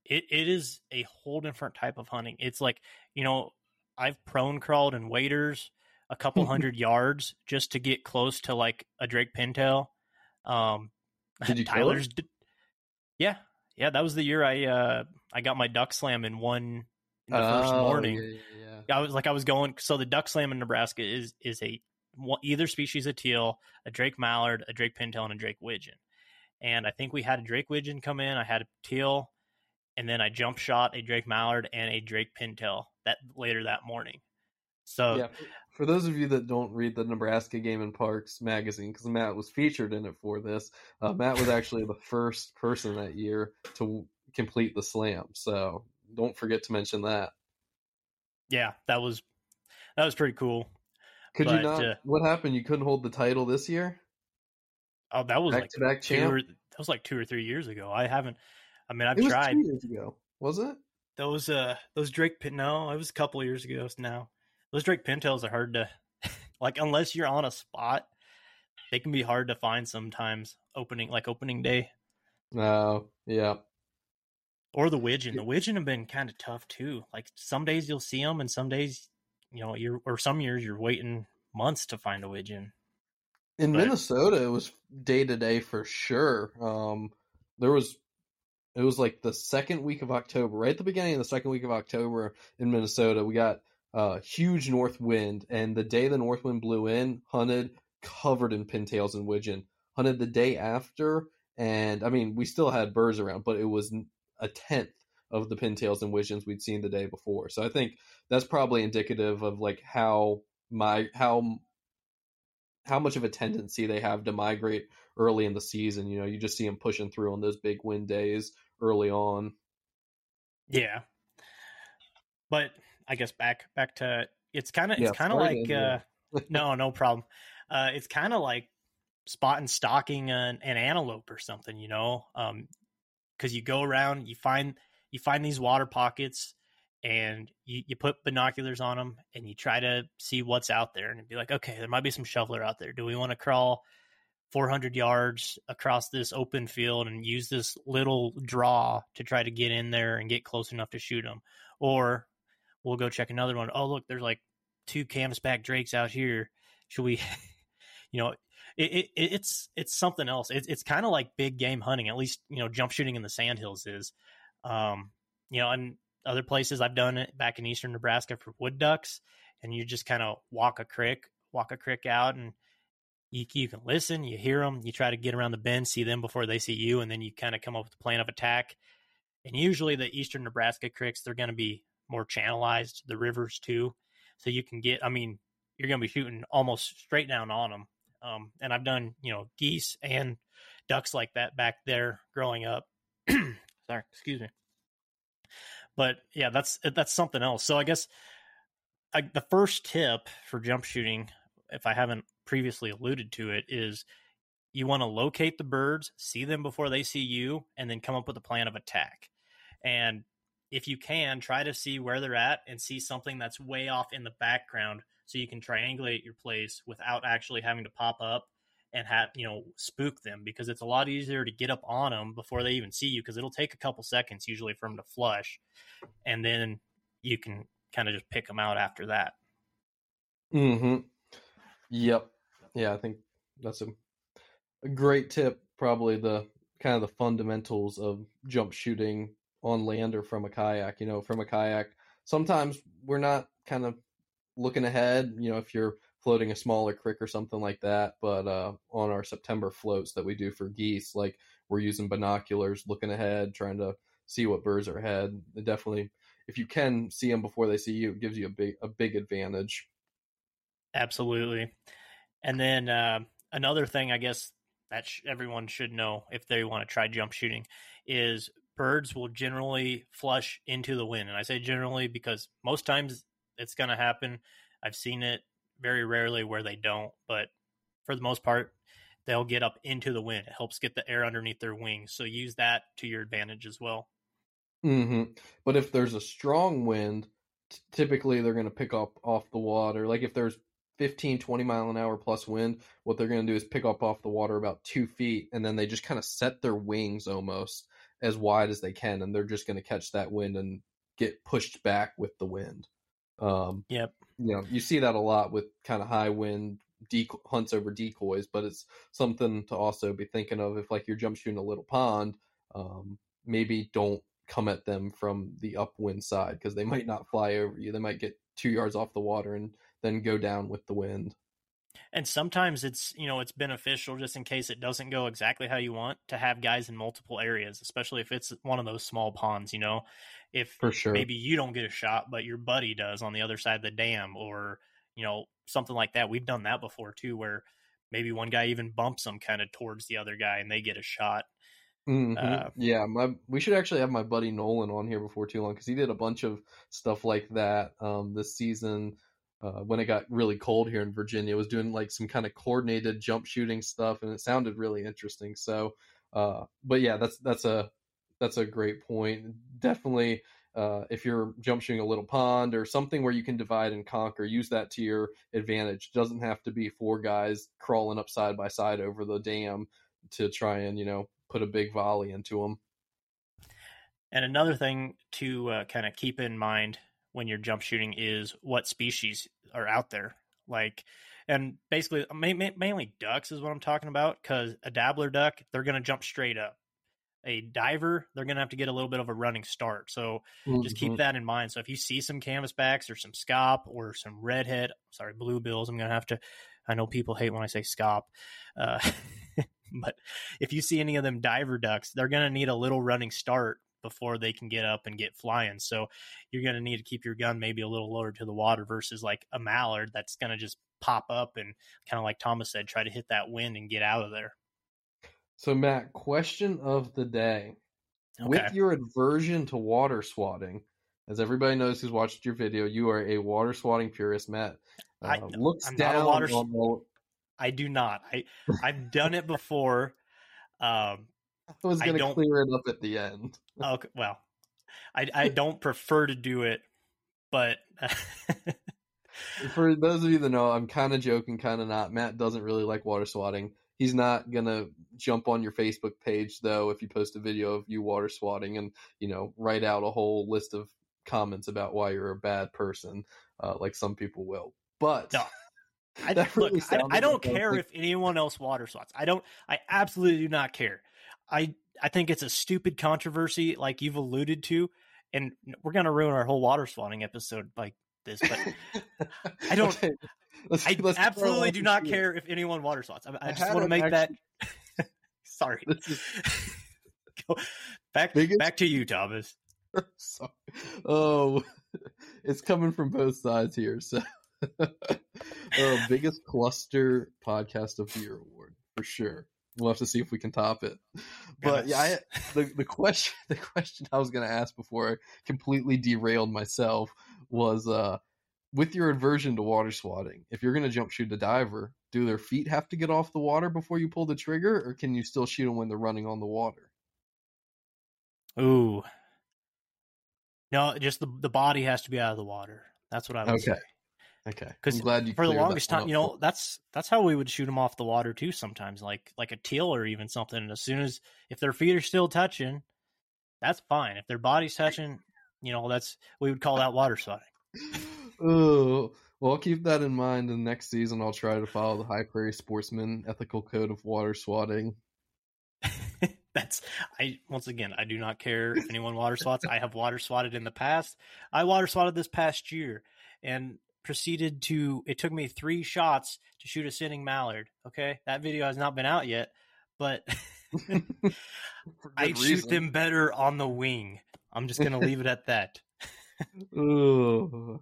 it, it is a whole different type of hunting. It's like you know, I've prone crawled in waders a couple hundred yards just to get close to like a Drake pintail. Um, Did you Tyler's? Did, yeah, yeah, that was the year I uh I got my duck slam in one in the oh, first morning. Yeah, yeah, I was like I was going so the duck slam in Nebraska is is a either species of teal, a Drake mallard, a Drake pintail, and a Drake widgeon. And I think we had a Drake widgeon come in. I had a teal, and then I jump shot a Drake mallard and a Drake pintail that later that morning. So yeah, for those of you that don't read the Nebraska Game and Parks magazine, because Matt was featured in it for this, uh, Matt was actually the first person that year to complete the slam. So don't forget to mention that. Yeah, that was that was pretty cool. Could but, you not? Uh, what happened? You couldn't hold the title this year. Oh, that was back like to back champ. Or, that was like two or three years ago. I haven't. I mean, I've it tried. two years ago, was it? Those uh, those Drake Pit. No, it was a couple years ago now those Drake pintails are hard to like unless you're on a spot. They can be hard to find sometimes. Opening like opening day. No, uh, yeah. Or the widgeon. The widgeon have been kind of tough too. Like some days you'll see them, and some days, you know, you're or some years you're waiting months to find a widgeon. In but, Minnesota, it was day to day for sure. Um, there was it was like the second week of October, right at the beginning of the second week of October in Minnesota. We got uh, huge north wind, and the day the north wind blew in, hunted covered in pintails and widgeon. Hunted the day after, and I mean, we still had birds around, but it was a tenth of the pintails and widgeons we'd seen the day before. So I think that's probably indicative of like how my how how much of a tendency they have to migrate early in the season. You know, you just see them pushing through on those big wind days early on. Yeah, but I guess back back to it's kind of yeah, it's kind of like uh, no no problem. Uh, it's kind of like spotting stalking an, an antelope or something, you know, because um, you go around, you find you find these water pockets, and you, you put binoculars on them, and you try to see what's out there, and be like, okay, there might be some shoveler out there. Do we want to crawl 400 yards across this open field and use this little draw to try to get in there and get close enough to shoot them, or we'll go check another one. Oh, look, there's like two canvasback drakes out here. Should we, you know, it, it, it's it's something else. It's it's kind of like big game hunting. At least you know, jump shooting in the sandhills is, um, you know, and other places I've done it back in eastern Nebraska for wood ducks, and you just kind of walk a creek, walk a creek out, and you you can listen, you hear them, you try to get around the bend, see them before they see you, and then you kind of come up with a plan of attack. And usually the eastern Nebraska creeks, they're going to be more channelized, the rivers too. So you can get, I mean, you're going to be shooting almost straight down on them. Um, and I've done, you know, geese and ducks like that back there growing up. Sorry, excuse me. But yeah, that's that's something else. So I guess I, the first tip for jump shooting, if I haven't previously alluded to it, is you want to locate the birds, see them before they see you, and then come up with a plan of attack. And if you can, try to see where they're at and see something that's way off in the background so you can triangulate your plays without actually having to pop up and have, you know, spook them because it's a lot easier to get up on them before they even see you because it'll take a couple seconds usually for them to flush and then you can kind of just pick them out after that. Mhm. Yep. Yeah, I think that's a a great tip probably the kind of the fundamentals of jump shooting on land or from a kayak. You know, from a kayak, sometimes we're not kind of looking ahead. You know, if you're floating a smaller creek or something like that, but uh, on our September floats that we do for geese, like we're using binoculars, looking ahead, trying to see what birds are ahead. It definitely, if you can see them before they see you, it gives you a big a big advantage. Absolutely. And then uh, another thing, I guess that sh- everyone should know if they want to try jump shooting is birds will generally flush into the wind. And I say generally because most times it's going to happen. I've seen it very rarely where they don't, but for the most part, they'll get up into the wind. It helps get the air underneath their wings. So use that to your advantage as well. Mm-hmm. But if there's a strong wind, t- typically they're going to pick up off the water. Like if there's 15, 20 mile an hour plus wind, what they're going to do is pick up off the water about two feet, and then they just kind of set their wings almost as wide as they can, and they're just going to catch that wind and get pushed back with the wind. Um, yep. You know, you see that a lot with kind of high wind deco- hunts over decoys, but it's something to also be thinking of if like you're jump shooting a little pond. Um, maybe don't come at them from the upwind side because they might not fly over you. They might get two yards off the water and then go down with the wind. And sometimes it's you know it's beneficial just in case it doesn't go exactly how you want to have guys in multiple areas, especially if it's one of those small ponds. You know, if for sure maybe you don't get a shot, but your buddy does on the other side of the dam, or you know something like that. We've done that before too, where maybe one guy even bumps them kind of towards the other guy and they get a shot. Mm-hmm. Uh, yeah, my we should actually have my buddy Nolan on here before too long because he did a bunch of stuff like that um, this season uh, when it got really cold here in Virginia. Was doing like some kind of coordinated jump shooting stuff, and it sounded really interesting. So, uh, but yeah, that's that's a that's a great point. Definitely, uh, if you're jump shooting a little pond or something where you can divide and conquer, use that to your advantage. Doesn't have to be four guys crawling up side by side over the dam to try and you know put a big volley into them. And another thing to uh, kind of keep in mind when you're jump shooting is what species are out there. Like, and basically, mainly ducks is what I'm talking about because a dabbler duck, they're going to jump straight up. A diver, they're going to have to get a little bit of a running start. So mm-hmm. just keep mm-hmm. that in mind. So if you see some canvasbacks or some scop or some redhead, sorry, bluebills, I'm going to have to, I know people hate when I say scop. Uh, but if you see any of them diver ducks, they're going to need a little running start before they can get up and get flying. So you're going to need to keep your gun maybe a little lower to the water versus like a mallard that's going to just pop up and kind of like Thomas said, try to hit that wind and get out of there. So Matt, question of the day. Okay. With your aversion to water swatting, as everybody knows who's watched your video, you are a water swatting purist. Matt uh, I, looks I'm down water, on. I do not. I I've done it before. Um, I was going to clear it up at the end. okay, well, I I don't prefer to do it, but for those of you that know, I'm kind of joking, kind of not. Matt doesn't really like water swatting. He's not gonna jump on your Facebook page though if you post a video of you water swatting and you know write out a whole list of comments about why you're a bad person, uh, like some people will. But no. I, really look, I, I, don't care if anyone else water swats. I don't. I absolutely do not care. I I think it's a stupid controversy, like you've alluded to, and we're gonna ruin our whole water swatting episode like this. But I don't. Okay. Let's, I let's absolutely do not care if anyone water swats. I, I just want to make actually... that. Sorry. Is... Go back Biggest... back to you, Thomas. Sorry. Oh, it's coming from both sides here. So, uh, biggest cluster podcast of the year award for sure. We'll have to see if we can top it. But yeah, I, the the question the question I was going to ask before I completely derailed myself was uh with your aversion to water swatting, if you're going to jump shoot a diver, do their feet have to get off the water before you pull the trigger, or can you still shoot them when they're running on the water? Ooh, no, just the the body has to be out of the water. That's what I would okay. say. Okay, because for the longest time, you know, that's that's how we would shoot them off the water too. Sometimes, like like a teal or even something. And as soon as if their feet are still touching, that's fine. If their body's touching, you know, that's we would call that water swatting. oh, well, I'll keep that in mind. And next season, I'll try to follow the High Prairie Sportsman ethical code of water swatting. that's I once again I do not care if anyone water swats. I have water swatted in the past. I water swatted this past year, and proceeded to it took me three shots to shoot a sitting mallard okay that video has not been out yet but i reason. shoot them better on the wing i'm just gonna leave it at that Ooh.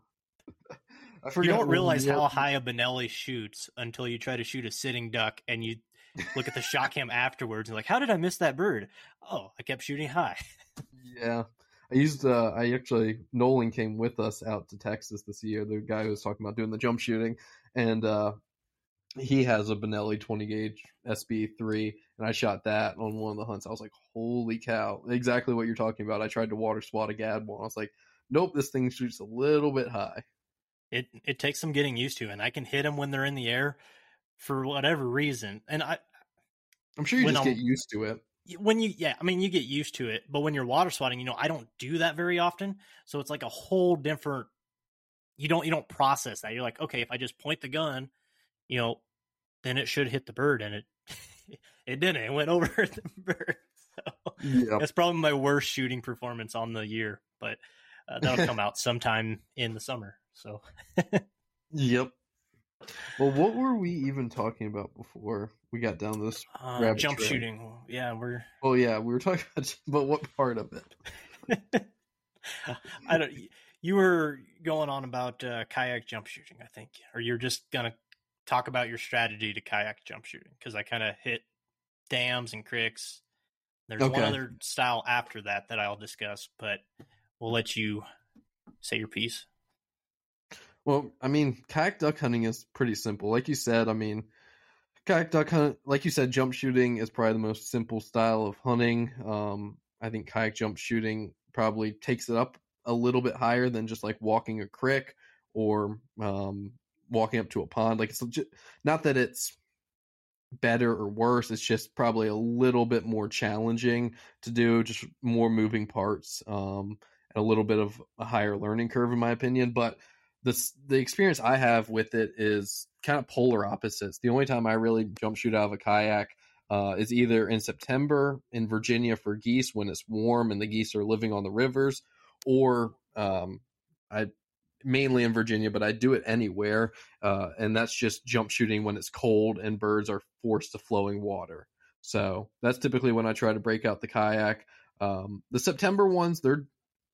you don't realize how high a Benelli shoots until you try to shoot a sitting duck and you look at the shot cam afterwards and like, how did I miss that bird? Oh, I kept shooting high. yeah. I used uh I actually Nolan came with us out to Texas this year, the guy who was talking about doing the jump shooting and uh he has a Benelli 20 gauge SBE3 and I shot that on one of the hunts. I was like, "Holy cow. Exactly what you're talking about." I tried to water swat a gadwall. I was like, "Nope, this thing shoots a little bit high." It it takes some getting used to and I can hit them when they're in the air for whatever reason. And I I'm sure you just I'm, get used to it when you yeah i mean you get used to it but when you're water swatting you know i don't do that very often. So it's like a whole different you don't you don't process that. You're like okay if i just point the gun you know then it should hit the bird and it it didn't it went over the bird. So yep. that's probably my worst shooting performance on the year but uh, that'll come out sometime in the summer so. Yep well, what were we even talking about before we got down this uh, jump trail? shooting? Yeah, we're. Oh yeah, we were talking about, but what part of it? I don't. You were going on about uh, kayak jump shooting, I think, or you're just gonna talk about your strategy to kayak jump shooting because I kind of hit dams and creeks. There's okay. one other style after that that I'll discuss, but we'll let you say your piece. Well, I mean, kayak duck hunting is pretty simple. Like you said, I mean, kayak duck hunt, like you said, jump shooting is probably the most simple style of hunting. Um, I think kayak jump shooting probably takes it up a little bit higher than just like walking a creek or um, walking up to a pond. Like it's legit, not that it's better or worse. It's just probably a little bit more challenging to do, just more moving parts, um, and a little bit of a higher learning curve, in my opinion. But the the experience I have with it is kind of polar opposites. The only time I really jump shoot out of a kayak uh, is either in September in Virginia for geese when it's warm and the geese are living on the rivers, or um, I mainly in Virginia, but I do it anywhere, uh, and that's just jump shooting when it's cold and birds are forced to flowing water. So that's typically when I try to break out the kayak. Um, the September ones, they're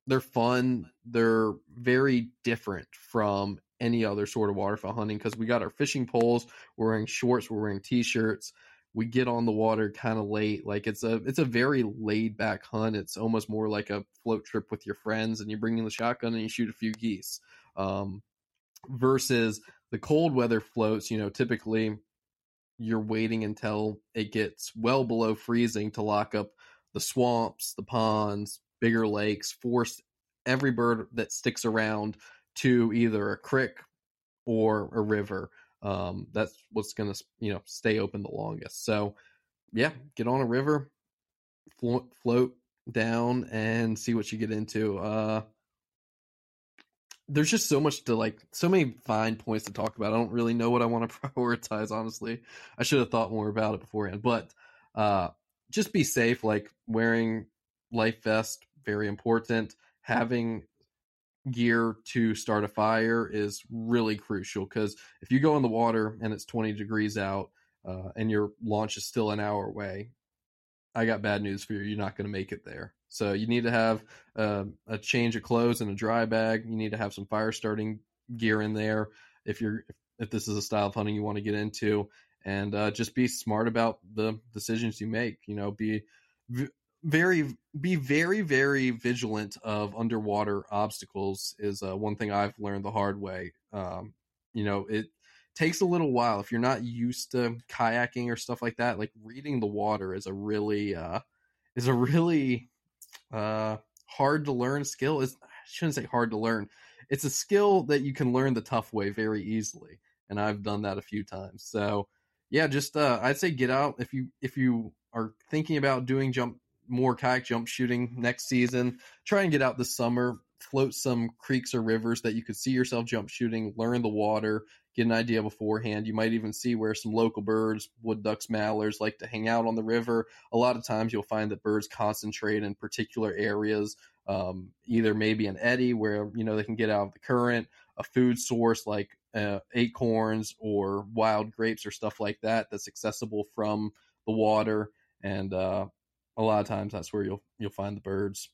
they're fun. They're very different from any other sort of waterfowl hunting because we got our fishing poles, we're wearing shorts, we're wearing t-shirts. We get on the water kind of late. Like it's a it's a very laid back hunt. It's almost more like a float trip with your friends, and you bring in the shotgun and you shoot a few geese. Um, versus the cold weather floats, you know, typically you're waiting until it gets well below freezing to lock up the swamps, the ponds, bigger lakes, force every bird that sticks around to either a creek or a river. Um, that's what's going to you know stay open the longest. So yeah, get on a river, float, float down, and see what you get into. Uh, there's just so much to like, so many fine points to talk about. I don't really know what I want to prioritize. Honestly, I should have thought more about it beforehand. But uh, just be safe, like wearing life vest, very important. Having gear to start a fire is really crucial because if you go in the water and it's 20 degrees out uh, and your launch is still an hour away, I got bad news for you. You're not going to make it there. So you need to have uh, a change of clothes and a dry bag. You need to have some fire starting gear in there if you're if this is a style of hunting you want to get into, and uh, just be smart about the decisions you make. You know, be very be very very vigilant of underwater obstacles is uh, one thing I've learned the hard way. Um, you know, it takes a little while if you're not used to kayaking or stuff like that. Like reading the water is a really uh, is a really uh, hard to learn skill. Is I shouldn't say hard to learn. It's a skill that you can learn the tough way very easily, and I've done that a few times. So yeah, just uh, I'd say get out if you if you are thinking about doing jump more kayak jump shooting next season. Try and get out this summer, float some creeks or rivers that you could see yourself jump shooting, learn the water, get an idea beforehand. You might even see where some local birds, wood ducks, mallards like to hang out on the river. A lot of times you'll find that birds concentrate in particular areas, um, either maybe an eddy where you know they can get out of the current, a food source like uh, acorns or wild grapes or stuff like that that's accessible from the water. And uh, a lot of times that's where you'll you'll find the birds.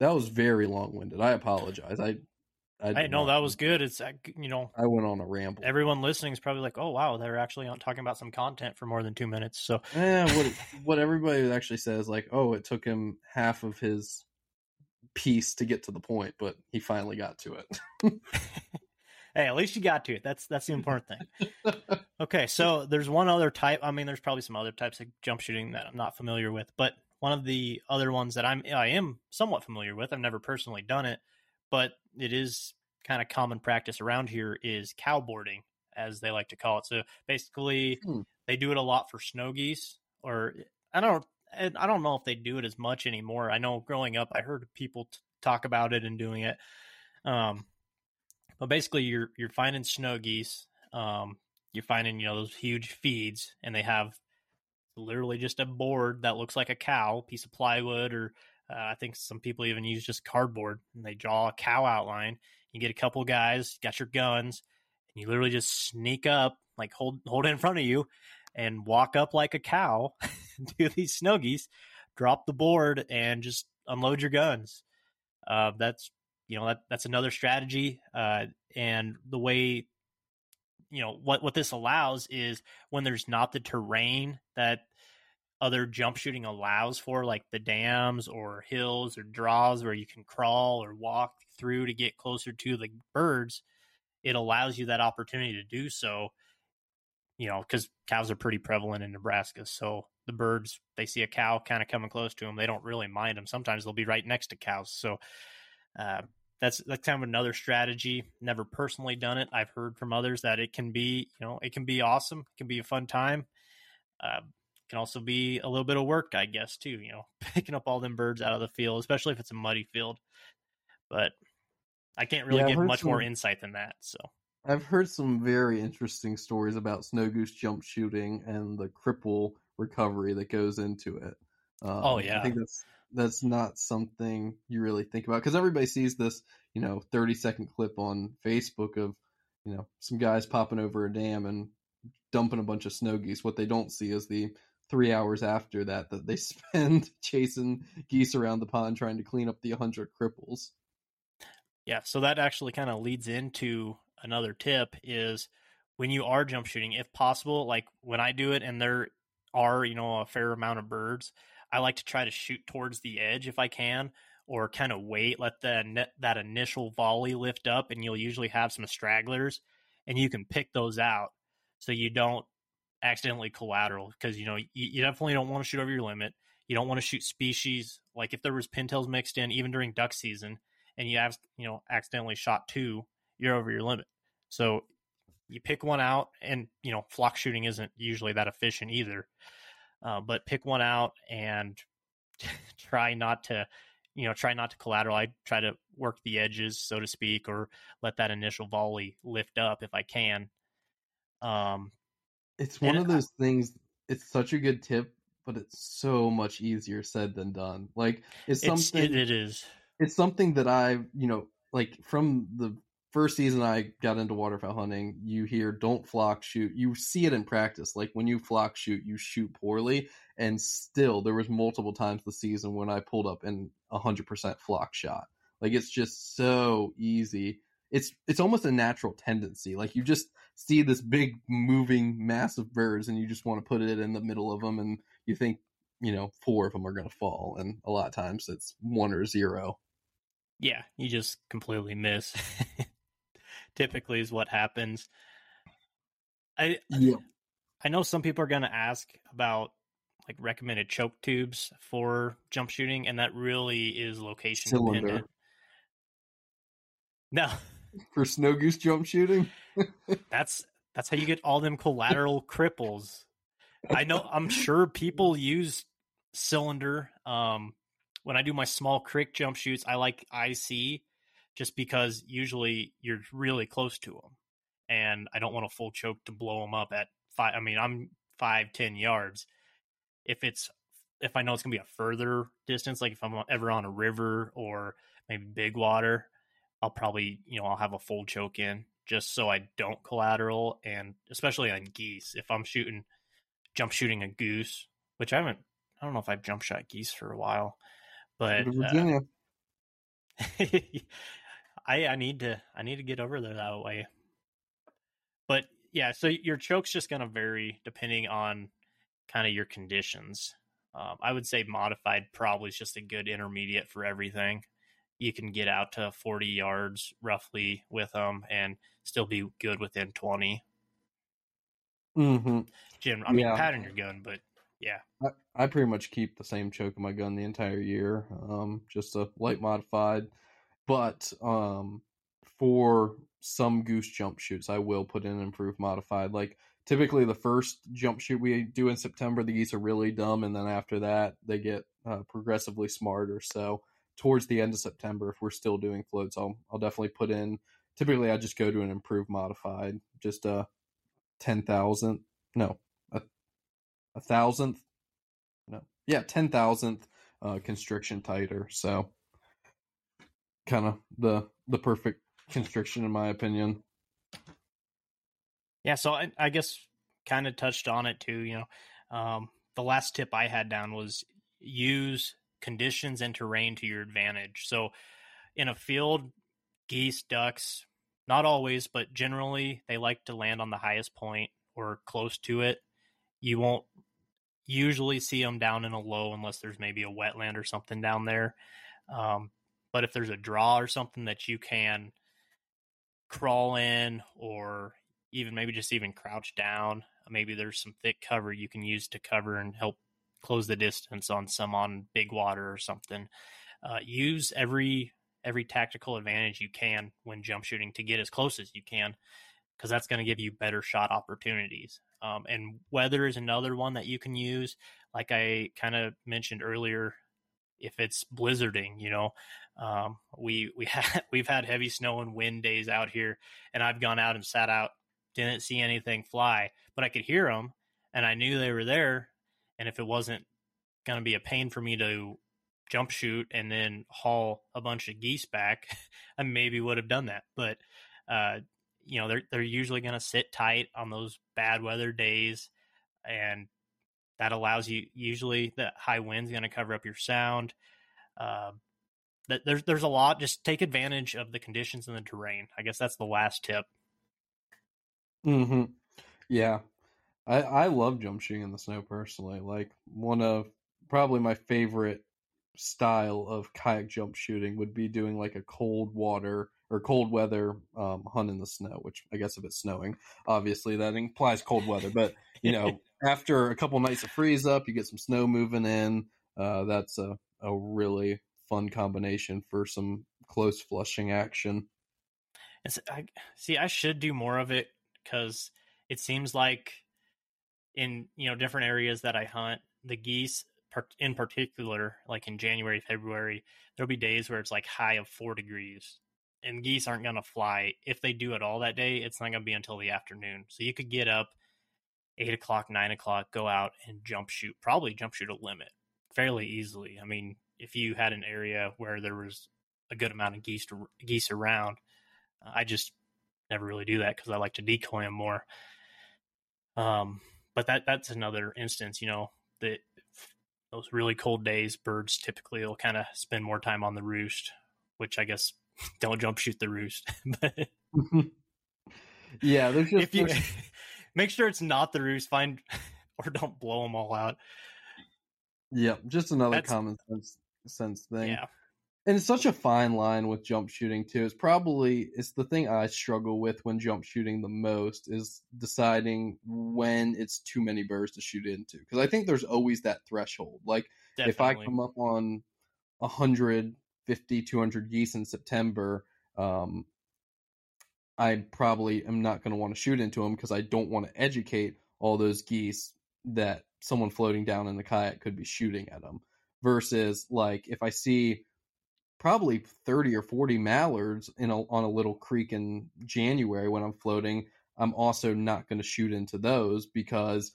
That was very long winded. I apologize. I I hey, no, that was good. It's uh, you know, I went on a ramble. Everyone listening is probably like, "Oh wow, they're actually talking about some content for more than two minutes." So, yeah, what what everybody actually says, like, "Oh, it took him half of his piece to get to the point, but he finally got to it." hey, at least you got to it. That's that's the important thing. okay, so there's one other type. I mean, there's probably some other types of jump shooting that I'm not familiar with, but one of the other ones that I'm I am somewhat familiar with. I've never personally done it but it is kind of common practice around here is cowboarding, as they like to call it. So basically, hmm. they do it a lot for snow geese, or I don't, I don't know if they do it as much anymore. I know growing up, I heard people t- talk about it and doing it. Um, but basically, you're you're finding snow geese. Um, you're finding you know those huge feeds, and they have literally just a board that looks like a cow, piece of plywood or uh, I think some people even use just cardboard and they draw a cow outline. You get a couple guys, got your guns, and you literally just sneak up, like hold hold it in front of you, and walk up like a cow to these snow geese, drop the board, and just unload your guns. Uh, that's you know that that's another strategy, uh, and the way you know what what this allows is when there's not the terrain that other jump shooting allows for, like the dams or hills or draws where you can crawl or walk through to get closer to the birds, it allows you that opportunity to do so. You know, because cows are pretty prevalent in Nebraska. So the birds, they see a cow kind of coming close to them, they don't really mind them. Sometimes they'll be right next to cows. So uh, that's that's kind of another strategy. Never personally done it. I've heard from others that it can be, you know, it can be awesome. It can be a fun time. Uh, can also be a little bit of work, I guess, too. You know, picking up all them birds out of the field, especially if it's a muddy field. But I can't really yeah, give much some, more insight than that. So I've heard some very interesting stories about snow goose jump shooting and the cripple recovery that goes into it. Um, oh yeah, I think that's that's not something you really think about because everybody sees this, you know, thirty second clip on Facebook of you know some guys popping over a dam and dumping a bunch of snow geese. What they don't see is the three hours after that that they spend chasing geese around the pond trying to clean up the 100 cripples. Yeah, so that actually kind of leads into another tip is when you are jump shooting, if possible, like when I do it and there are, you know, a fair amount of birds, I like to try to shoot towards the edge if I can or kind of wait, let the that initial volley lift up and you'll usually have some stragglers and you can pick those out so you don't accidentally collateral because you know you, you definitely don't want to shoot over your limit. You don't want to shoot species like if there was pintails mixed in even during duck season and you have you know accidentally shot two, you're over your limit. So you pick one out and you know flock shooting isn't usually that efficient either. Uh, but pick one out and try not to you know try not to collateral i try to work the edges so to speak or let that initial volley lift up if i can um it's one of those I, things. It's such a good tip, but it's so much easier said than done. Like it's something. It's, it, it is. It's something that I, you know, like from the first season I got into waterfowl hunting, you hear don't flock shoot. You see it in practice. Like when you flock shoot, you shoot poorly. And still, there was multiple times the season when I pulled up in a hundred percent flock shot. Like it's just so easy. It's it's almost a natural tendency. Like you just see this big moving mass of birds and you just want to put it in the middle of them and you think you know four of them are going to fall and a lot of times it's one or zero yeah you just completely miss typically is what happens i yeah. i know some people are going to ask about like recommended choke tubes for jump shooting and that really is location Cylinder. dependent no for snow goose jump shooting that's that's how you get all them collateral cripples. I know I'm sure people use cylinder. Um, when I do my small crick jump shoots, I like IC just because usually you're really close to them, and I don't want a full choke to blow them up at five. I mean, I'm five ten yards. If it's if I know it's gonna be a further distance, like if I'm ever on a river or maybe big water, I'll probably you know I'll have a full choke in just so I don't collateral and especially on geese. If I'm shooting jump shooting a goose, which I haven't I don't know if I've jump shot geese for a while. But uh, Virginia. Uh, I I need to I need to get over there that way. But yeah, so your choke's just going to vary depending on kind of your conditions. Um, I would say modified probably is just a good intermediate for everything. You can get out to 40 yards roughly with them and still be good within 20. Mm-hmm. Jim, I mean, yeah. pattern your gun, but yeah. I, I, pretty much keep the same choke in my gun the entire year, um, just a light modified. But um, for some goose jump shoots, I will put in improved modified. Like typically, the first jump shoot we do in September, the geese are really dumb, and then after that, they get uh, progressively smarter. So towards the end of September, if we're still doing floats, I'll I'll definitely put in. Typically, I just go to an improved modified, just a ten thousand, no, a a thousandth, no, yeah, ten thousandth uh, constriction tighter. So kind of the the perfect constriction in my opinion. Yeah, so I, I guess kind of touched on it too. You know, um, the last tip I had down was use conditions and terrain to your advantage. So in a field, geese, ducks, not always, but generally they like to land on the highest point or close to it. You won't usually see them down in a low unless there's maybe a wetland or something down there. Um, but if there's a draw or something that you can crawl in or even maybe just even crouch down, maybe there's some thick cover you can use to cover and help close the distance on some on big water or something. Uh, use every every tactical advantage you can when jump shooting to get as close as you can because that's going to give you better shot opportunities. Um, and weather is another one that you can use. Like I kind of mentioned earlier, if it's blizzarding, you know, um, we we had we've had heavy snow and wind days out here, and I've gone out and sat out, didn't see anything fly, but I could hear them, and I knew they were there. And if it wasn't going to be a pain for me to jump shoot and then haul a bunch of geese back, I maybe would have done that. But uh, you know, they're they're usually going to sit tight on those bad weather days, and that allows you. Usually, the high wind's going to cover up your sound. Uh, there's there's a lot. Just take advantage of the conditions and the terrain. I guess that's the last tip. Hmm. Yeah. I I love jump shooting in the snow personally. Like one of probably my favorite style of kayak jump shooting would be doing like a cold water or cold weather um, hunt in the snow. Which I guess if it's snowing, obviously that implies cold weather. But you know, after a couple nights of freeze up, you get some snow moving in. Uh, that's a a really fun combination for some close flushing action. And so I see. I should do more of it because it seems like in you know different areas that I hunt, the geese in particular, like in January, February, there'll be days where it's like high of four degrees, and geese aren't going to fly. If they do it all that day, it's not going to be until the afternoon. So you could get up eight o'clock, nine o'clock, go out and jump shoot, probably jump shoot a limit fairly easily. I mean, if you had an area where there was a good amount of geese to, geese around. Uh, I just never really do that because I like to decoy them more. Um, but that that's another instance, you know, that those really cold days, birds typically will kind of spend more time on the roost, which I guess don't jump shoot the roost. but yeah, there's just if you make sure it's not the roost, find or don't blow them all out. Yeah, just another That's, common sense sense thing. Yeah. And it's such a fine line with jump shooting too. It's probably it's the thing I struggle with when jump shooting the most is deciding when it's too many birds to shoot into because I think there's always that threshold. Like Definitely. if I come up on 150 200 geese in September, um, I probably am not going to want to shoot into them because I don't want to educate all those geese that someone floating down in the kayak could be shooting at them versus like if I see probably 30 or 40 mallards in a, on a little creek in January when I'm floating, I'm also not going to shoot into those because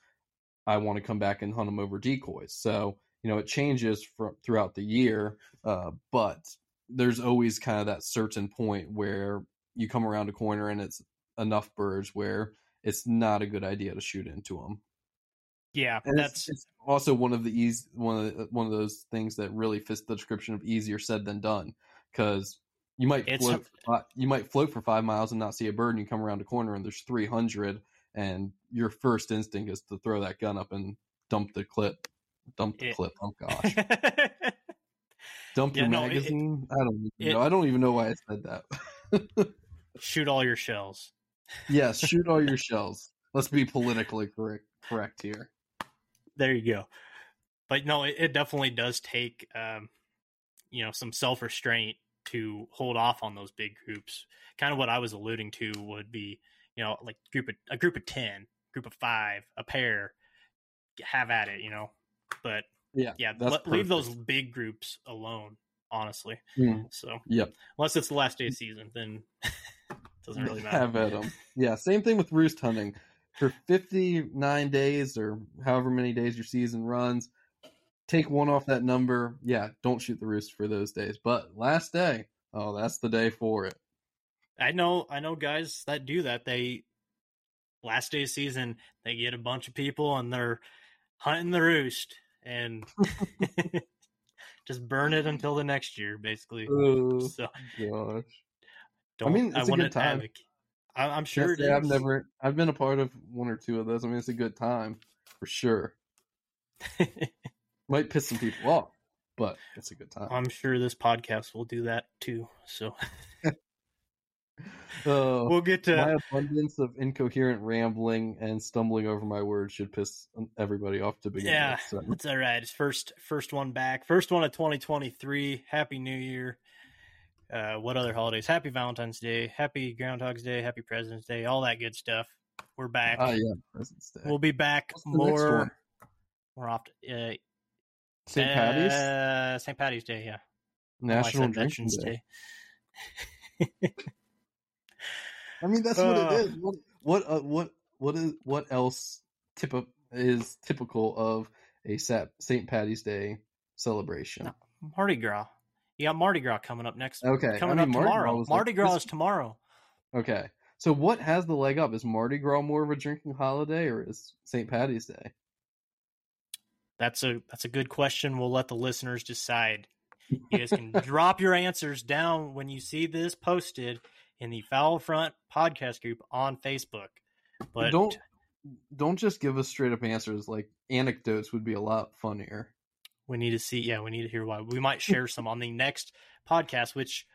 I want to come back and hunt them over decoys. So, you know, it changes from throughout the year, uh, but there's always kind of that certain point where you come around a corner and it's enough birds where it's not a good idea to shoot into them. Yeah, and that's it's, it's also one of the easy one of the, one of those things that really fits the description of easier said than done because You might float. For, you might float for five miles and not see a bird, and you come around a corner and there's 300, and your first instinct is to throw that gun up and dump the clip. Dump the it, clip. Oh gosh. dump yeah, your no, magazine. It, I don't even know. I don't even know why I said that. shoot all your shells. yes, shoot all your shells. Let's be politically correct correct here. There you go. But no, it, it definitely does take um, you know some self restraint to hold off on those big groups. Kind of what I was alluding to would be, you know, like group of, a group of ten, group of five, a pair, have at it, you know. But yeah, yeah, leave those big groups alone. Honestly, mm. so yep. Unless it's the last day of season, then doesn't really matter. Have at them. Yeah, same thing with roost hunting. For fifty nine days or however many days your season runs, take one off that number. Yeah, don't shoot the roost for those days. But last day, oh, that's the day for it. I know, I know guys that do that. They last day of season, they get a bunch of people and they're hunting the roost and oh, just burn it until the next year, basically. Oh, so, gosh. I mean, it's I a good time. I, am sure I've never, I've been a part of one or two of those. I mean, it's a good time for sure. Might piss some people off, but it's a good time. I'm sure this podcast will do that too. So uh, we'll get to my abundance of incoherent rambling and stumbling over my words should piss everybody off to begin yeah, with. So. It's all right. It's first first one back. First one of 2023. Happy New Year. Uh, what other holidays? Happy Valentine's Day, Happy Groundhog's Day, Happy President's Day, all that good stuff. We're back. Oh yeah, President's Day. We'll be back more more often. Uh, St. Patty's? Uh, St. Patty's Day, yeah. National Drinking Day. Day. I mean, that's uh, what it is. What what uh, what what is what else tip is typical of a St. Patty's Day celebration? Mardi Gras. You got Mardi Gras coming up next. Okay, coming I mean, up Mardi tomorrow. Gras Mardi like, Gras is tomorrow. Okay, so what has the leg up? Is Mardi Gras more of a drinking holiday, or is St. Patty's Day? That's a that's a good question. We'll let the listeners decide. You guys can drop your answers down when you see this posted in the Foul Front podcast group on Facebook. But don't don't just give us straight up answers. Like anecdotes would be a lot funnier. We need to see. Yeah, we need to hear why. We might share some on the next podcast, which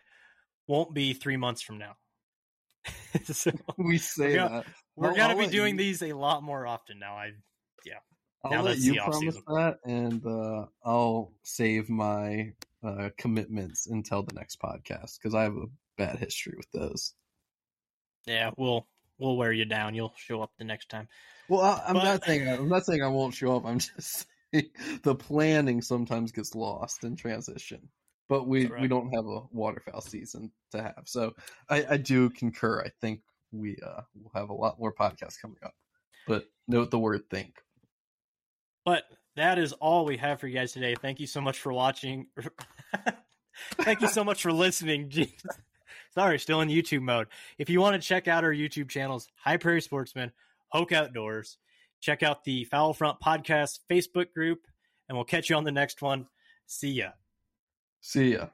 won't be three months from now. so we say we're gonna, that. We're going to be doing you... these a lot more often now. I yeah. I'll now let you promise that, and uh, I'll save my uh, commitments until the next podcast because I have a bad history with those. Yeah, we'll we'll wear you down. You'll show up the next time. Well, I, am not saying I'm not saying I won't show up. I'm just saying the planning sometimes gets lost in transition. But we right. we don't have a waterfowl season to have, so I, I do concur. I think we uh, will have a lot more podcasts coming up. But note the word think. But that is all we have for you guys today. Thank you so much for watching. Thank you so much for listening. Sorry, still in YouTube mode. If you want to check out our YouTube channels, High Prairie Sportsman, Hoke Outdoors, check out the Foul Front Podcast Facebook group, and we'll catch you on the next one. See ya. See ya.